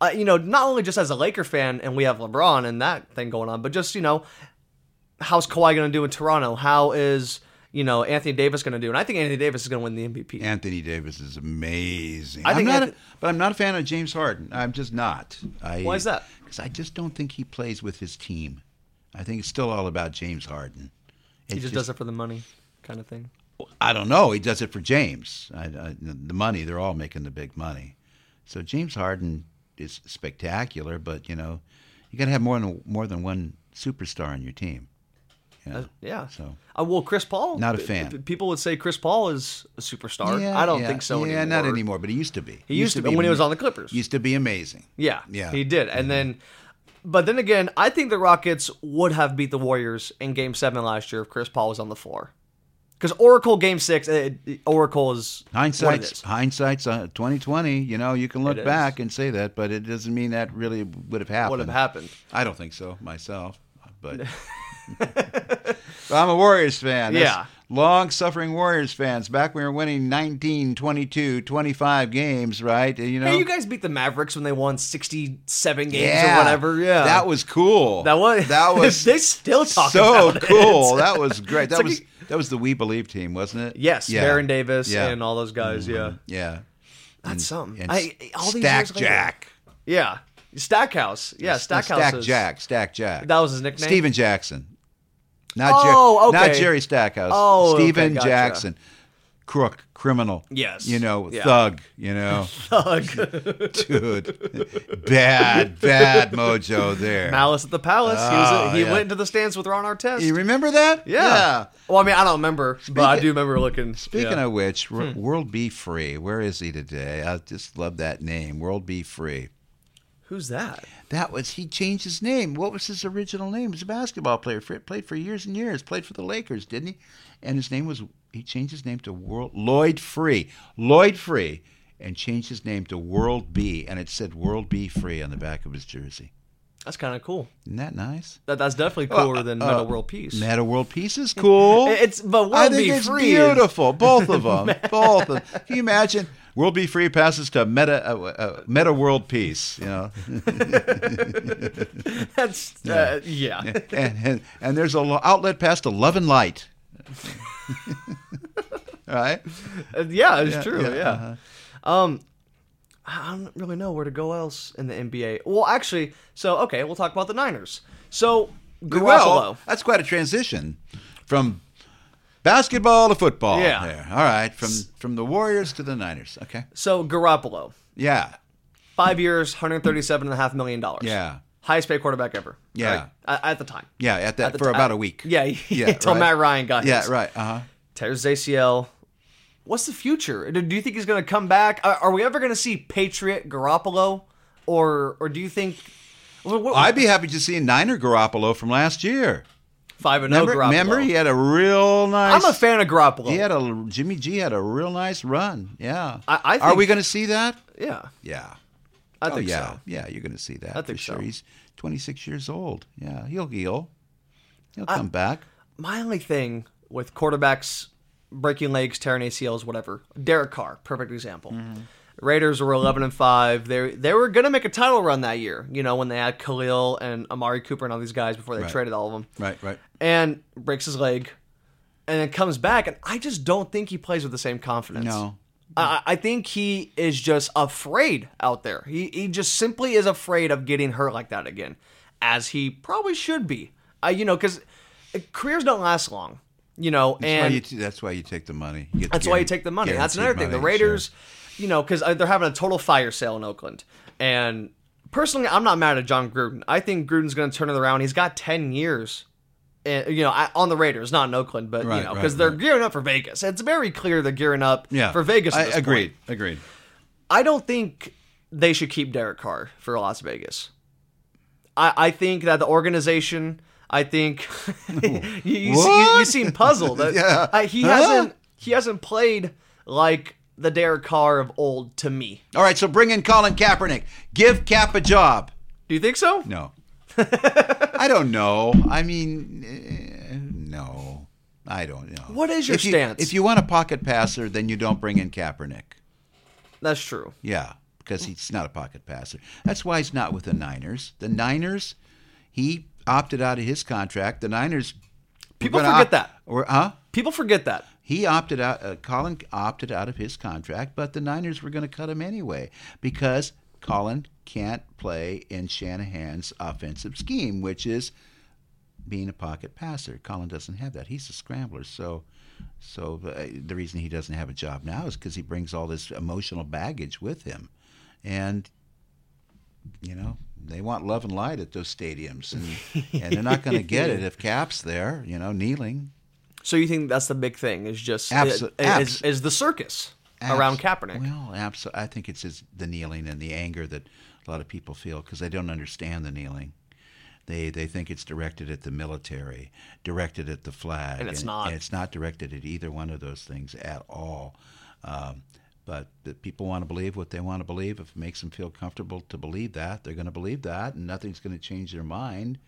Uh, you know, not only just as a Laker fan and we have LeBron and that thing going on, but just, you know, how's Kawhi going to do in Toronto? How is, you know, Anthony Davis going to do? And I think Anthony Davis is going to win the MVP. Anthony Davis is amazing. I I'm not, Anth- a, but I'm not a fan of James Harden. I'm just not. I, Why is that? Because I just don't think he plays with his team. I think it's still all about James Harden. He just does it for the money kind of thing. I don't know. He does it for James. I, I, the money, they're all making the big money. So James Harden is spectacular, but you know, you got to have more than more than one superstar on your team. Yeah. Yeah. So Uh, well, Chris Paul. Not a fan. p- people would say Chris Paul is a superstar. yeah, I don't yeah, think so Yeah, anymore. not anymore, but he used to be. He used to be when he was on the Clippers. Used to be amazing. Yeah, Yeah. He did. And then, but then again, I think the Rockets would have beat the Warriors in Game Seven last year if Chris Paul was on the floor. Because Oracle Game Six, uh, Oracle is it Hindsight's is. hindsight's uh, twenty twenty. You know, you can look back and say that, but it doesn't mean that really would have happened. Would have happened. I don't think so myself, But I'm a Warriors fan. That's Yeah. Long-suffering Warriors fans. Back when we were winning 19, 22, 25 games, right? You know. Hey, you guys beat the Mavericks when they won sixty-seven games yeah, or whatever. Yeah, That was cool. that was that was they still talk so about cool. It. That was great. That like was a- that was the We Believe team, wasn't it? Yes, Yeah. Baron Davis Yeah. and all those guys. Mm-hmm. Yeah, Yeah. that's something. And I, all these Stack years later- Jack. Yeah, Stackhouse. Yeah, Stackhouse. Stack is- Jack. Stack Jack. That was his nickname. Stephen Jackson. Not Oh, Jer- not. Jerry Stackhouse. Oh, okay, Stephen gotcha. Jackson. Crook, criminal. Yes. You know, Yeah. thug, you know. Thug. Dude. bad, bad mojo there. Malice at the Palace. he was Oh, he yeah. went into the stands with Ron Artest. You remember that? yeah. Well, I mean, I don't remember, but I do remember looking. Speaking yeah. of which, Hmm. World B Free. Where is he today? I just love that name, World B Free. who's that? That was he changed his name. What was his original name? He was a basketball player. For, played for years and years. Played for the Lakers, didn't he? And his name was he changed his name to World Lloyd Free. Lloyd Free, and changed his name to World B, and it said World B Free on the back of his jersey. That's kind of cool. Isn't that nice? That that's definitely cooler than uh, Metta World Peace. Metta World Peace is cool. It's but World I think Be it's Free. is- beautiful. Both of them. Both. Of them. Can you imagine? World B Free passes to Metta uh, uh, Metta World Peace. You know, That's uh, yeah. and, and and there's a lo- outlet pass to Love and Light. right? Uh, yeah, it's Yeah, true. yeah, Yeah. uh-huh. Um, I don't really know where to go else in the NBA. Well, actually, so okay, we'll talk about the Niners. So Garoppolo. Well, that's quite a transition from basketball to football. Yeah. There. All right. From from the Warriors to the Niners. Okay. so Garoppolo, Yeah. five years, hundred thirty-seven and a half million dollars. Yeah. highest paid quarterback ever. Yeah. right? At, at the time. Yeah. At that At for ti- about a week. Yeah, Yeah, until right. Matt Ryan got Yeah. his. Right. Uh huh. tears ACL, what's the future? Do you think he's going to come back? Are, are we ever going to see Patriot Garoppolo, or or do you think what- what- I'd be happy to see a Niner Garoppolo from last year. Five and zero Remember, Garoppolo? remember he had a real nice. I'm a fan of Garoppolo. He had a Jimmy G had a real nice run. Yeah. I- I Are we going to see that? yeah, Yeah. I oh think yeah, so. yeah. You're going to see that. I think for sure. so. He's 26 years old. Yeah, he'll heal. He'll come back. My only thing with quarterbacks breaking legs, tearing ACLs, whatever. Derek Carr, perfect example. Mm-hmm. Raiders were 11 and five. They they were gonna make a title run that year. You know when they had Khalil and Amari Cooper and all these guys before they Right. traded all of them. Right, right. and breaks his leg, and then comes back, and I just don't think he plays with the same confidence. No. I, I think he is just afraid out there. He he just simply is afraid of getting hurt like that again, as he probably should be. Uh, you know, because careers don't last long. You know, That's why and you t- that's why you take the money. That's why you take the money. That's another thing. The money, Raiders, you know, because they're having a total fire sale in Oakland. And personally, I'm not mad at Jon Gruden. I think Gruden's going to turn it around. He's got 10 years, eh, you know, on the Raiders, not in Oakland, but, Right, you know, right, because they're right. gearing up for Vegas. It's very clear they're gearing up. Yeah. for Vegas. I agreed. point. Agreed. I don't think they should keep Derek Carr for Las Vegas. I, I think that the organization. I think you, you, see, you, you seem puzzled. Yeah. I, he Huh? hasn't he hasn't played like the Derek Carr of old to me. All right, so bring in Colin Kaepernick. Give Cap a job. Do you think so? No. I don't know. I mean, eh, no. I don't know. What is your if you, stance? If you want a pocket passer, then you don't bring in Kaepernick. That's true. Yeah, because he's not a pocket passer. That's why he's not with the Niners. The Niners, he opted out of his contract. The Niners. People forget opt- that. Or, huh? People forget that. He opted out. Uh, Colin opted out of his contract, but the Niners were going to cut him anyway because Colin can't play in Shanahan's offensive scheme, which is being a pocket passer. Colin doesn't have that. He's a scrambler. So, so uh, the reason he doesn't have a job now is because he brings all this emotional baggage with him, and you know they want love and light at those stadiums, and and they're not going to get it if Cap's there. You know, kneeling. So you think that's the big thing is just Abso- is, abs- is the circus around Abs- Kaepernick? Well, abso- I think it's his, the kneeling and the anger that a lot of people feel because they don't understand the kneeling. They they think it's directed at the military, directed at the flag, And it's not. And it's not directed at either one of those things at all. Um, but the people want to believe what they want to believe. If it makes them feel comfortable to believe that, they're going to believe that, and nothing's going to change their mind.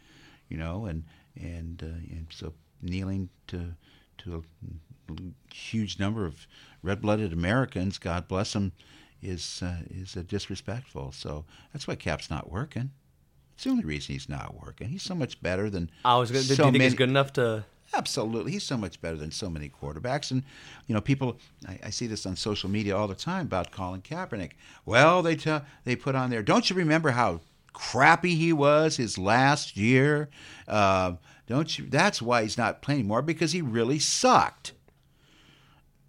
You know, and and uh, and so kneeling to to a huge number of red-blooded Americans, God bless them, is uh, is uh, disrespectful. So that's why Cap's not working. It's the only reason he's not working. He's so much better than I was gonna, do you think many. he's good enough to? Absolutely, he's so much better than so many quarterbacks. And you know, people, I, I see this on social media all the time about Colin Kaepernick. Well, they tell they put on there. Don't you remember how crappy he was his last year? Uh, don't you? That's why he's not playing more because he really sucked.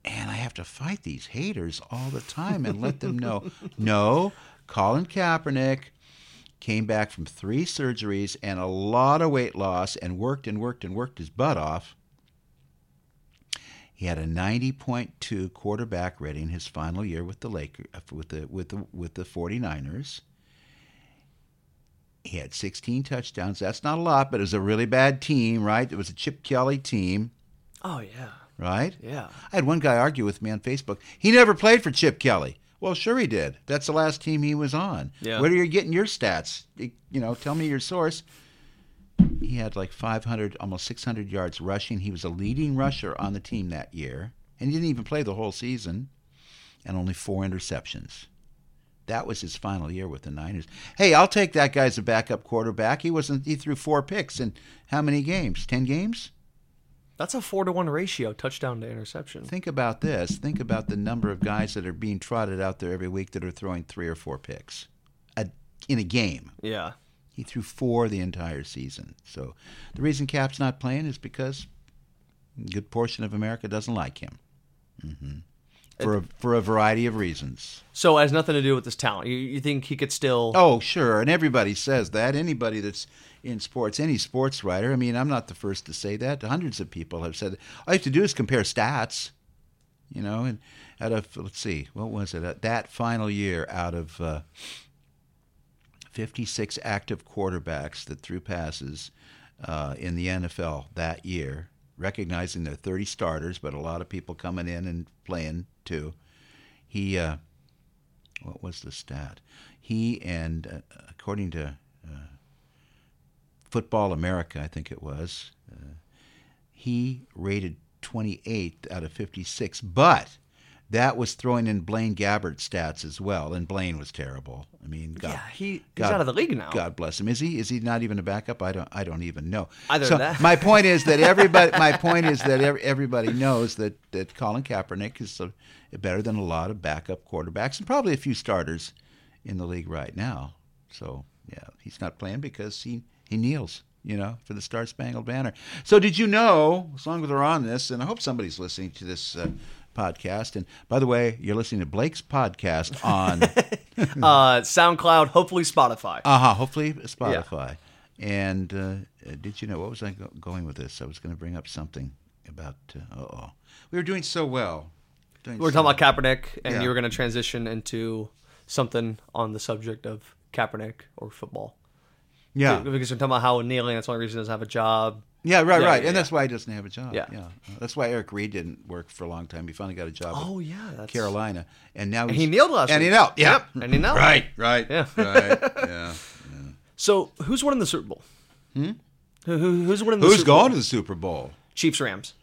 And I have to fight these haters all the time and let them know, no, Colin Kaepernick came back from three surgeries and a lot of weight loss and worked and worked and worked his butt off. He had a 90.2 quarterback rating his final year with the Lakers with the with the with the 49ers. He had 16 touchdowns. That's not a lot, but it was a really bad team, right? It was a Chip Kelly team, Oh yeah, right? yeah. I had one guy argue with me on Facebook. He never played for Chip Kelly. Well, sure he did. That's the last team he was on. Yeah. Where are you getting your stats? You know, tell me your source. He had like 500, almost 600 yards rushing. He was a leading rusher on the team that year, and he didn't even play the whole season, and only four interceptions. That was his final year with the Niners. Hey, I'll take that guy as a backup quarterback. He wasn't. He threw four picks in how many games? Ten games. That's a four to one ratio, touchdown to interception. Think about this. Think about the number of guys that are being trotted out there every week that are throwing three or four picks a, in a game. Yeah. He threw four the entire season. So the reason Cap's not playing is because a good portion of America doesn't like him. hmm For a, for a variety of reasons. So it has nothing to do with his talent. You, you think he could still? Oh, sure. And everybody says that. Anybody that's in sports, any sports writer, I mean, I'm not the first to say that. Hundreds of people have said that. All you have to do is compare stats. You know, and out of let's see, what was it? That final year, out of uh, 56 active quarterbacks that threw passes uh, in the NFL that year, recognizing there are 30 starters, but a lot of people coming in and playing too. He, uh, what was the stat? He and uh, according to uh, Football America, I think it was, uh, he rated 28th out of 56, but that was throwing in Blaine Gabbert stats as well, and Blaine was terrible. I mean, God, yeah, he, he's God- out of the league now. God bless him. Is he? Is he not even a backup? I don't. I don't even know. Either so that- my point is that everybody. my point is that every, everybody knows that that Colin Kaepernick is uh better than a lot of backup quarterbacks and probably a few starters in the league right now. So yeah, he's not playing because he he kneels. You know, for the Star Spangled Banner. So, did you know? As long as we're on this, and I hope somebody's listening to this uh, podcast. And by the way, you're listening to Blake's podcast on Uh, SoundCloud, hopefully Spotify. Uh huh. Hopefully Spotify. And uh, did you know what was I go- going with this? I was going to bring up something about. Uh oh, we were doing so well. Doing we were so talking about Kaepernick, and Yeah. you were going to transition into something on the subject of Kaepernick or football. Yeah, Because we're talking about how kneeling, that's only reason he doesn't have a job. Yeah, right, Yeah, right, yeah, and yeah. that's why he doesn't have a job. Yeah. yeah. That's why Eric Reid didn't work for a long time. He finally got a job. Oh, yeah. That's, Carolina, and now he he's, kneeled last and he knelt. Yeah, Yep, and he knelt. Right, right, Yeah. right. Yeah. So, who's winning the Super Bowl? Hmm? Who, who, who's winning the Super Bowl? Who's Super going Bowl? to the Super Bowl? Chiefs, Rams.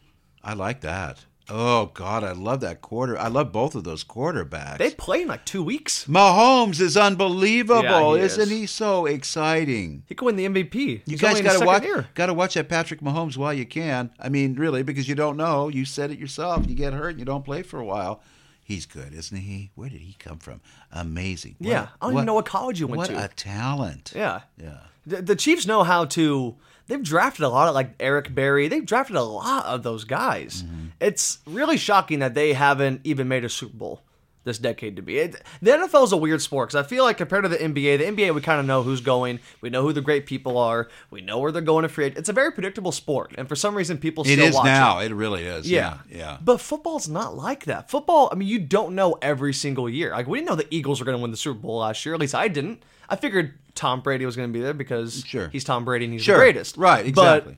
I like that. Oh God, I love that quarter. I love both of those quarterbacks. They play in like two weeks. Mahomes is unbelievable, Yeah, he isn't is. he? So exciting. He could win the MVP. You He's guys got to watch. Got to watch that Patrick Mahomes while you can. I mean, really, because you don't know. You said it yourself. You get hurt, and you don't play for a while. He's good, isn't he? Where did he come from? Amazing. What Yeah, I don't even know what college he went what to. a talent. Yeah. Yeah. The, the Chiefs know how to. They've drafted a lot of like Eric Berry. They've drafted a lot of those guys. Mm-hmm. It's really shocking that they haven't even made a Super Bowl this decade to be. It, the NFL is a weird sport because I feel like compared to the NBA, the NBA we kind of know who's going. We know who the great people are. We know where they're going to free. It's a very predictable sport, and for some reason, people It still is watch now. It. It really is. Yeah. Yeah. Yeah. But football's not like that. Football, I mean, you don't know every single year. Like, we didn't know the Eagles were going to win the Super Bowl last year. At least I didn't. I figured Tom Brady was going to be there because Sure. he's Tom Brady and he's Sure. the greatest. Right. Exactly.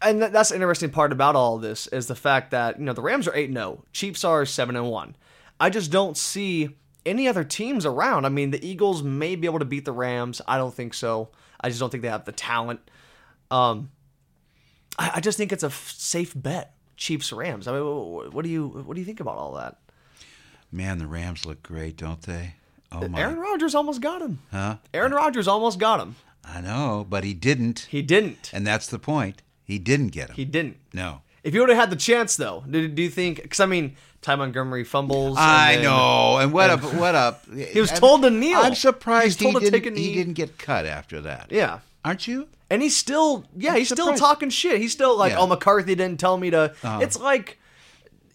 But, and that, that's the interesting part about all this is the fact that, you know, the Rams are 8 0, Chiefs are 7 and 1. I just don't see any other teams around. I mean, the Eagles may be able to beat the Rams. I don't think so. I just don't think they have the talent. Um, I, I just think it's a f- safe bet. Chiefs Rams. I mean, what do you what do you think about all that? Man, the Rams look great, don't they? Oh my. Aaron Rodgers almost got him. Huh? Aaron Rodgers almost got him. I know, but he didn't. He didn't. And that's the point. He didn't get him. He didn't. no. If you would have had the chance, though, do, do you think? Because I mean, Ty Montgomery fumbles. I then- know. And what up? What up? He was told to kneel. I'm surprised He told he to didn't. a He didn't get cut after that. Yeah, Aren't you? and he's still, yeah, he's still talking shit. He's still like, Yeah. Uh-huh. oh, McCarthy didn't tell me to. It's like,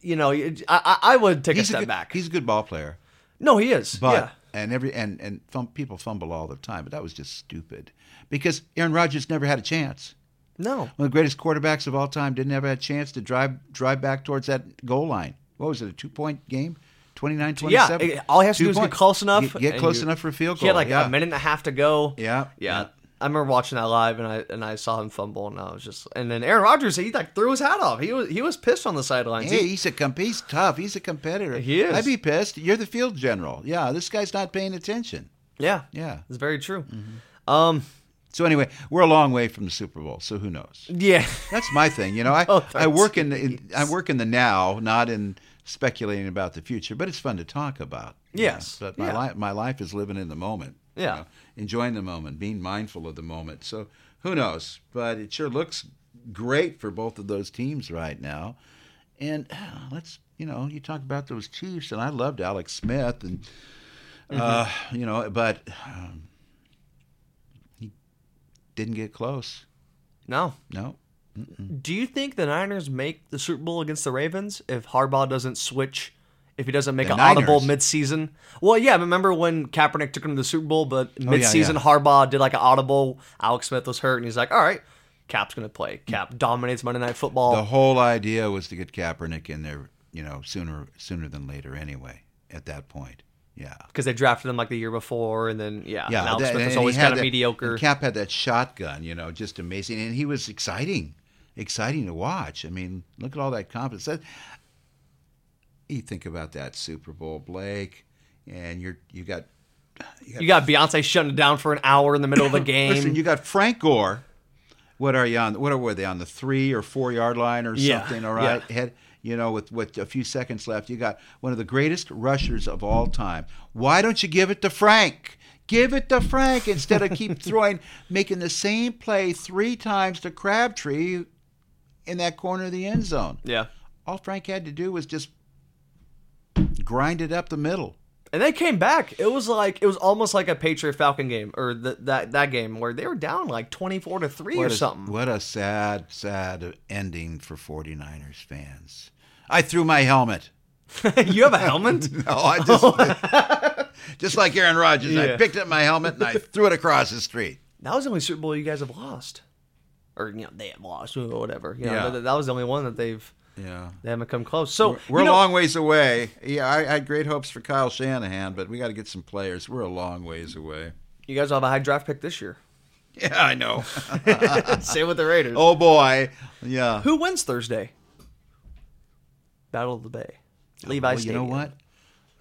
you know, I, I, I would take He's a step good, back. He's a good ball player, no, he is. but yeah, and every and and people fumble all the time, but that was just stupid because Aaron Rodgers never had a chance. no. One of the greatest quarterbacks of all time didn't ever have a chance to drive drive back towards that goal line. What was it? A two point game? 29 Yeah, 27? it- all he has to do is get close enough. Get, get close you- enough for a field goal. He had like yeah. a minute and a half to go. Yeah, yeah. I remember watching that live, and I and I saw him fumble, and I was just. And then Aaron Rodgers, he like threw his hat off. He was he was pissed on the sidelines. Hey, He- he's a comp- he's tough. He's a competitor. He is. I'd be pissed. You're the field general. Yeah, this guy's not paying attention. yeah, Yeah. it's very true. Mm-hmm. Um, So anyway, we're a long way from the Super Bowl. So who knows? yeah, That's my thing. You know, I, Oh, I work in, the, in I work in the now, not in speculating about the future. But it's fun to talk about. Yes. know. But my Yeah. life my life is living in the moment. You Yeah. know, enjoying the moment, being mindful of the moment. So who knows? But it sure looks great for both of those teams right now. And uh, let's you know, you talk about those Chiefs, and I loved Alex Smith, and uh, you know, but um, he didn't get close. no. No. Do you think the Niners make the Super Bowl against the Ravens if Harbaugh doesn't switch? If he doesn't make The an audible Niners? midseason? Well, yeah. Remember when Kaepernick took him to the Super Bowl, but Oh, yeah, midseason yeah. Harbaugh did like an audible. Alex Smith was hurt, and he's like, "All right, Cap's gonna play." Cap dominates Monday Night Football. The whole idea was to get Kaepernick in there you know, sooner sooner than later anyway. At that point, yeah. because they drafted him like the year before, and then yeah, Yeah, Alex that- Smith was always had kind of mediocre. Cap had that shotgun, you know, just amazing, and he was exciting, exciting to watch. I mean, look at all that confidence. That, you think about that Super Bowl, Blake, and you're you got You got Beyonce shutting it down for an hour in the middle of the game. listen, you got Frank Gore. What are you on? What are were they on the three or four yard line or Yeah, something? All right, yeah. Head, you know, with with a few seconds left, you got one of the greatest rushers of all time. Why don't you give it to Frank? Give it to Frank instead of keep throwing, making the same play three times to Crabtree in that corner of the end zone. yeah, All Frank had to do was just grind it up the middle. and they came back. It was like it was almost like a Patriot Falcon game or th- that that game where they were down like twenty four to three or a, something. What a sad, sad ending for 49ers fans. I threw my helmet. you have a helmet? No, I just, oh. just like Aaron Rodgers, I picked up my helmet and I threw it across the street. That was the only Super Bowl you guys have lost, or you know they have lost or whatever. You know, Yeah. that, that was the only one that they've Yeah. they haven't come close. So We're you a long ways away. Yeah, I, I had great hopes for Kyle Shanahan, but we got to get some players. We're a long ways away. You guys will have a high draft pick this year. Yeah, I know. Same with the Raiders. oh boy. Yeah. Who wins Thursday? Battle of the Bay. Levi well, you know what?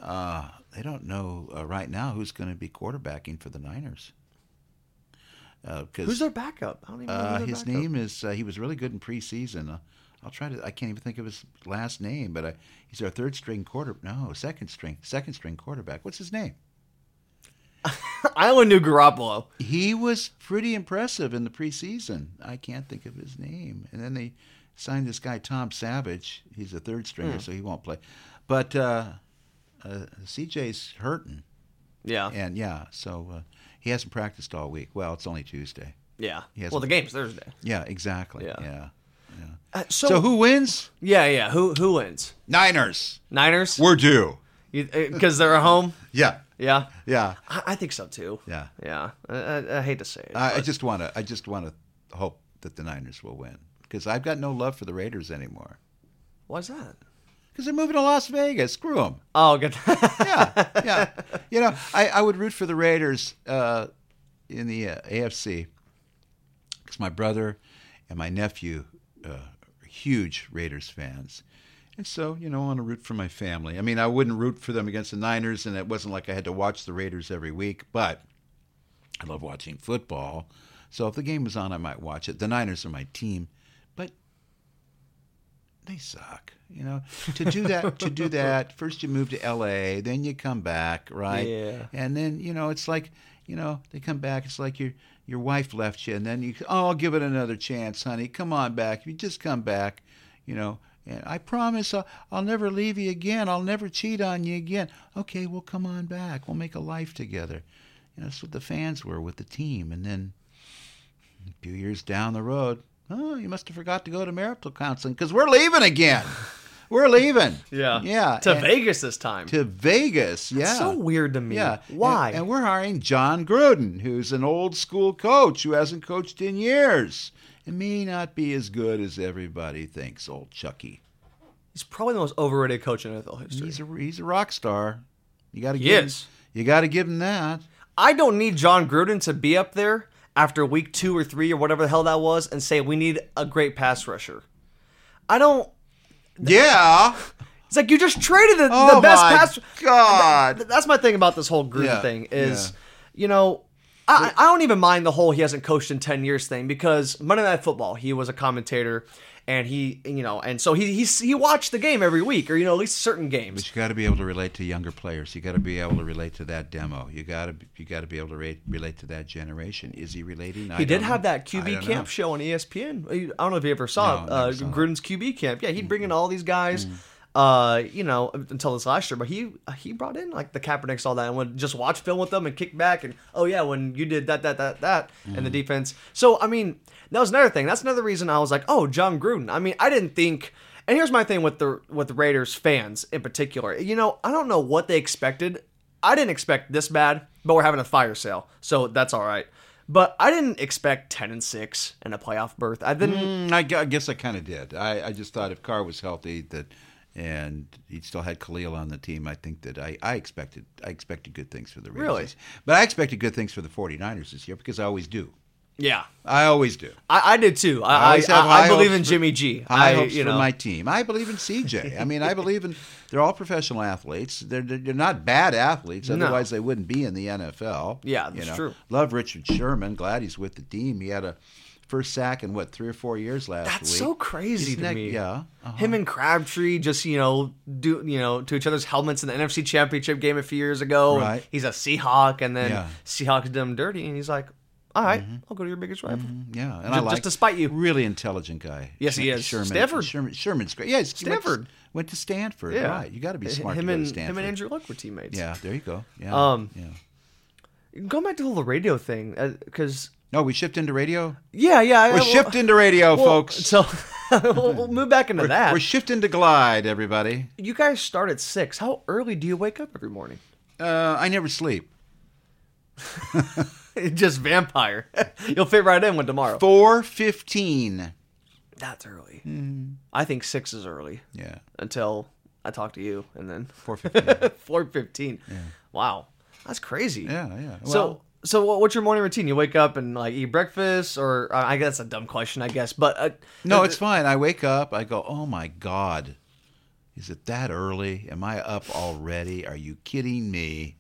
Uh, they don't know uh, right now who's going to be quarterbacking for the Niners. Uh, Who's their backup? I don't even know Uh, his backup- name is. Uh, he was really good in preseason. I'll try to. I can't even think of his last name, but I, he's our third string quarter. No, second string. Second string quarterback. What's his name? I only knew Garoppolo. He was pretty impressive in the preseason. I can't think of his name. And then they signed this guy Tom Savage. He's a third stringer, so he won't play. But uh, uh, CJ's hurting, Yeah. and yeah, so uh, he hasn't practiced all week. Well, it's only Tuesday. Yeah. Well, the game's Thursday. Yeah, exactly. Yeah. yeah. Uh, so, So who wins? Yeah, yeah. Who who wins? Niners. Niners? We're due. Because they're at home. Yeah, Yeah. yeah, I, I think so too. yeah. Yeah. I, I, I hate to say it. I, I just want to. I just want to hope that the Niners will win because I've got no love for the Raiders anymore. Why's that? Because they're moving to Las Vegas. Screw them. Oh, good. Yeah, yeah. You know, I, I would root for the Raiders uh, in the uh, AFC because my brother and my nephew uh, huge Raiders fans. And so, you know, I want to root for my family. I mean, I wouldn't root for them against the Niners, and it wasn't like I had to watch the Raiders every week, but I love watching football. So if the game was on, I might watch it. The Niners are my team, but they suck. You know, to do that, to do that, first you move to L.A., then you come back, right? Yeah. And then you know, it's like, you know, they come back. It's like your your wife left you, and then you, oh, I'll give it another chance, honey. Come on back. You just come back, you know. And I promise I'll, I'll never leave you again. I'll never cheat on you again. Okay, well, come on back. We'll make a life together. You know, that's what the fans were with the team. And then a few years down the road, oh, you must have forgot to go to marital counseling because we're leaving again. We're leaving. yeah. Yeah. To and- Vegas this time. To Vegas. Yeah. That's so weird to me. Yeah. Why? And, and we're hiring Jon Gruden, who's an old school coach who hasn't coached in years. It may not be as good as everybody thinks, old Chucky. He's probably the most overrated coach in NFL history. He's a he's a rock star. You got to give is. Him, you got to give him that. I don't need Jon Gruden to be up there after week two or three or whatever the hell that was and say we need a great pass rusher. I don't. Yeah. It's like you just traded the, Oh the best my pass. God. Th- That's my thing about this whole Gruden Yeah, thing is, yeah. you know, I, I don't even mind the whole he hasn't coached in ten years thing because Monday Night Football he was a commentator and he you know and so he he he watched the game every week or you know at least certain games. But you got to be able to relate to younger players. You got to be able to relate to that demo. You got to you got to be able to rate, relate to that generation. Is he relating? He did have that QB camp show on ESPN. I don't know if you ever saw No, it. Uh, saw it. Gruden's QB camp. Yeah, he'd Mm-hmm. bring in all these guys. Uh, you know, until this last year, but he he brought in like the Kaepernicks, all that, and would just watch film with them and kick back and oh yeah, when you did that, that, that, that, and the Mm-hmm. defense. So I mean, that was another thing. That's another reason I was like, oh, Jon Gruden. I mean, I didn't think. And here's my thing with the with the Raiders fans in particular. You know, I don't know what they expected. I didn't expect this bad, but we're having a fire sale, so that's all right. But I didn't expect ten and six and a playoff berth. I didn't. Mm, I, I guess I kind of did. I, I just thought if Carr was healthy, that and he still had Khalil on the team, I think that I, I expected I expected good things for the Raiders. Really? But I expected good things for the 49ers this year because I always do. Yeah, I always do. I, I did too. I I, I, I, believe in for- Jimmy G. High I, you for know, my team. I believe in CJ. I mean, I believe in they're all professional athletes. They're they're not bad athletes. No. Otherwise, they wouldn't be in the NFL. Yeah, you that's know. true. Love Richard Sherman. Glad he's with the team. He had a first sack in what three or four years last year. That's week. so crazy Isn't to that- me. Yeah. uh-huh. Him and Crabtree just you know do you know to each other's helmets in the NFC Championship game a few years ago. Right. He's a Seahawk, and then Yeah. Seahawks did him dirty, and he's like, "All right, I'll go to your biggest rival." Yeah, and I like just to spite you. Really intelligent guy. Yes, he is. Sherman. Stanford. Sherman, Sherman's great. Yeah, he went to- Stanford. went to Stanford. Yeah, Right. You got to be smart Him to and to Stanford. him and Andrew Luck were teammates. Yeah, there you go. Yeah. Um, yeah. Going back to the radio thing, because No, we shift into radio. yeah, yeah, We're well- shifting to radio, well, folks. So we'll, we'll move back into that. We're shifting to Glide, everybody. you guys start at six. How early do you wake up every morning? Uh, I never sleep. Just vampire. You'll fit right in with tomorrow. Four fifteen. That's early. Mm-hmm. I think six is early Yeah, until I talk to you, and then four fifteen. four fifteen. Wow, that's crazy. yeah, yeah. Well, so, so what's your morning routine? You wake up and like eat breakfast, or uh, I guess that's a dumb question, I guess, but uh, no, it's fine. I wake up. I go, oh my god, is it that early? Am I up already? Are you kidding me?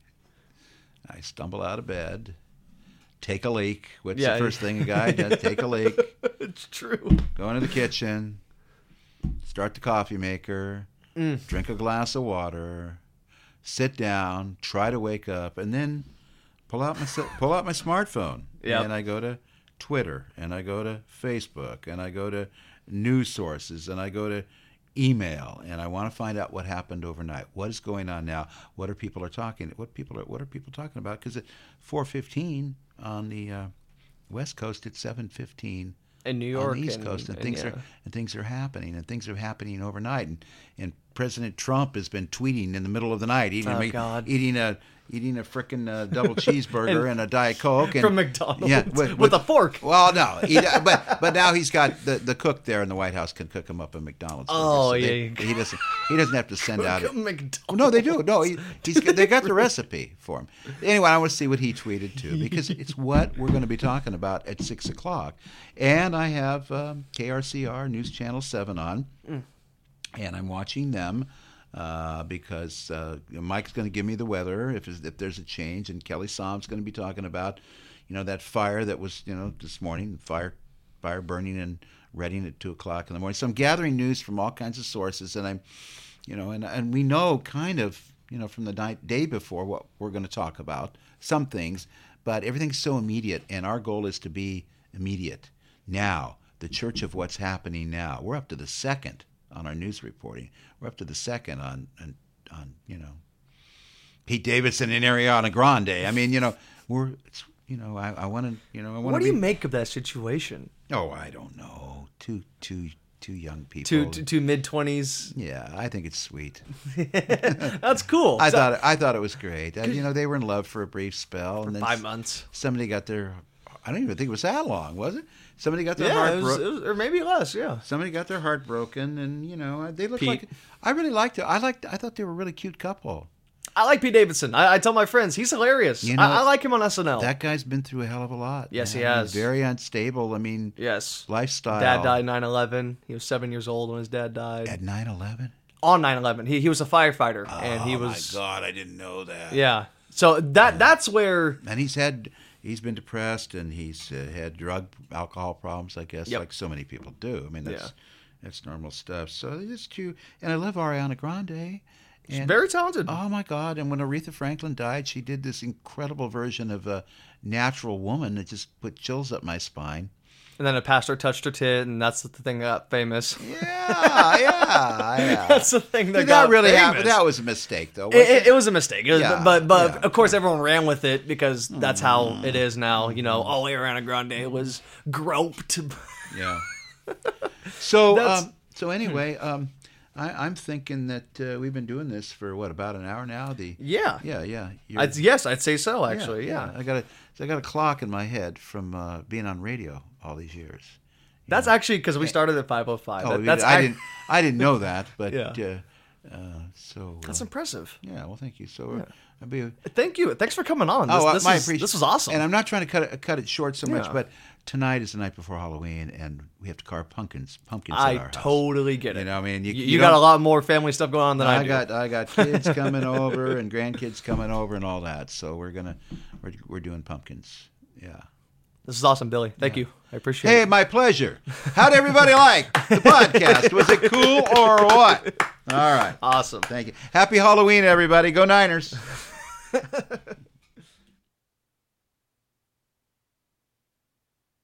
I stumble out of bed, take a leak. What's Yeah. the first thing a guy does? Take a leak. it's true. Go into the kitchen, start the coffee maker, Mm. drink a glass of water, sit down, try to wake up, and then pull out my pull out my smartphone. Yep. And I go to Twitter, and I go to Facebook, and I go to news sources, and I go to email, and I want to find out what happened overnight. What is going on now? What are people are talking? What people are what are people talking about? Because at 4:15 on the uh, West Coast, it's 7:15 In New on York, the East and- Coast, and, and, things yeah. are and things are happening, and things are happening overnight, and and President Trump has been tweeting in the middle of the night, eating Oh, a, eating a eating a frickin' uh, double cheeseburger and, a diet coke and, from McDonald's Yeah, with, a fork. Well, no, he, but but now he's got the, the cook there in the White House can cook him up a McDonald's. Oh, so yeah, they- he doesn't he doesn't have to send out. it. McDonald's. No, they do. No, he, he's they got the recipe for him. Anyway, I want to see what he tweeted too because it's what we're going to be talking about at six o'clock, and I have um, KRCR News Channel Seven on, and I'm watching them. Uh, because uh, Mike's going to give me the weather if if there's a change, and Kelly Som's going to be talking about, you know, that fire that was you know this morning, fire fire burning in Redding at two o'clock in the morning. So I'm gathering news from all kinds of sources, and I'm you know, and and we know kind of, you know, from the night day before what we're going to talk about, some things, but everything's so immediate, and our goal is to be immediate now. The church of what's happening now. We're up to the second on our news reporting. We're up to the second on on, on you know Pete Davidson and Ariana Grande. I mean, you know, we're it's, you know, I, I want to, you know, I want What do be. you make of that situation? oh, I don't know. Two two two young people. Two two, two mid twenties. Yeah, I think it's sweet. That's cool. I So- thought I thought it was great. You know, they were in love for a brief spell, and then five months. somebody got their. I don't even think it was that long, was it? Somebody got their Yeah, heart broken. or maybe less. Yeah. Somebody got their heart broken, and you know uh, they look like. I really liked it. I liked. I thought they were a really cute couple. I like Pete Davidson. I, I tell my friends he's hilarious. You know, I, I like him on SNL. That guy's been through a hell of a lot. Yes, he has. He's very unstable. I mean, yes. lifestyle. Dad died 9/11. He was seven years old when his dad died. at 9/11. On 9/11, he he was a firefighter, and he was. oh my God, I didn't know that. yeah. So that that's where and he's had he's been depressed and he's uh, had drug alcohol problems i guess Yep. like so many people do i mean that's Yeah. That's normal stuff. So it's true. And I love Ariana Grande. And, Very talented. Oh my God! And when Aretha Franklin died, she did this incredible version of a natural woman that just put chills up my spine. And then a pastor touched her tit, and that's the thing that got famous. Yeah, yeah, yeah. that's the thing that Did got that really famous. happen? That was a mistake, though. It, it, it was a mistake, was- Yeah, but but yeah. of course everyone ran with it because that's how Mm. it is now. You know, all oh, Ariana Grande was groped. Yeah. So um, so anyway, um, I, I'm thinking that uh, we've been doing this for what about an hour now? The Yeah, yeah yeah. I'd, yes, I'd say so. Actually, yeah. I got a I got a clock in my head from uh, being on radio all these years. That's actually because we started at 5:05. Oh, That- that's I ac- didn't I didn't know that, but Yeah. uh, Uh, so That's uh, impressive. yeah. Well, thank you. So uh, I'd be. Thank you. Thanks for coming on. This, oh, this, my is, this was awesome. And I'm not trying to cut it cut it short so much, but tonight is the night before Halloween, and we have to carve pumpkins. Pumpkins I our house. totally get it. You know, I mean, you, you, you got a lot more family stuff going on than I, I do. got I got kids coming over and grandkids coming over and all that. So we're gonna we're, we're doing pumpkins. Yeah. This is awesome, Billy. Thank you. I appreciate Hey, it. Hey, my pleasure. How'd everybody like the podcast? Was it cool or what? All right. Awesome. Thank you. Happy Halloween, everybody. Go Niners.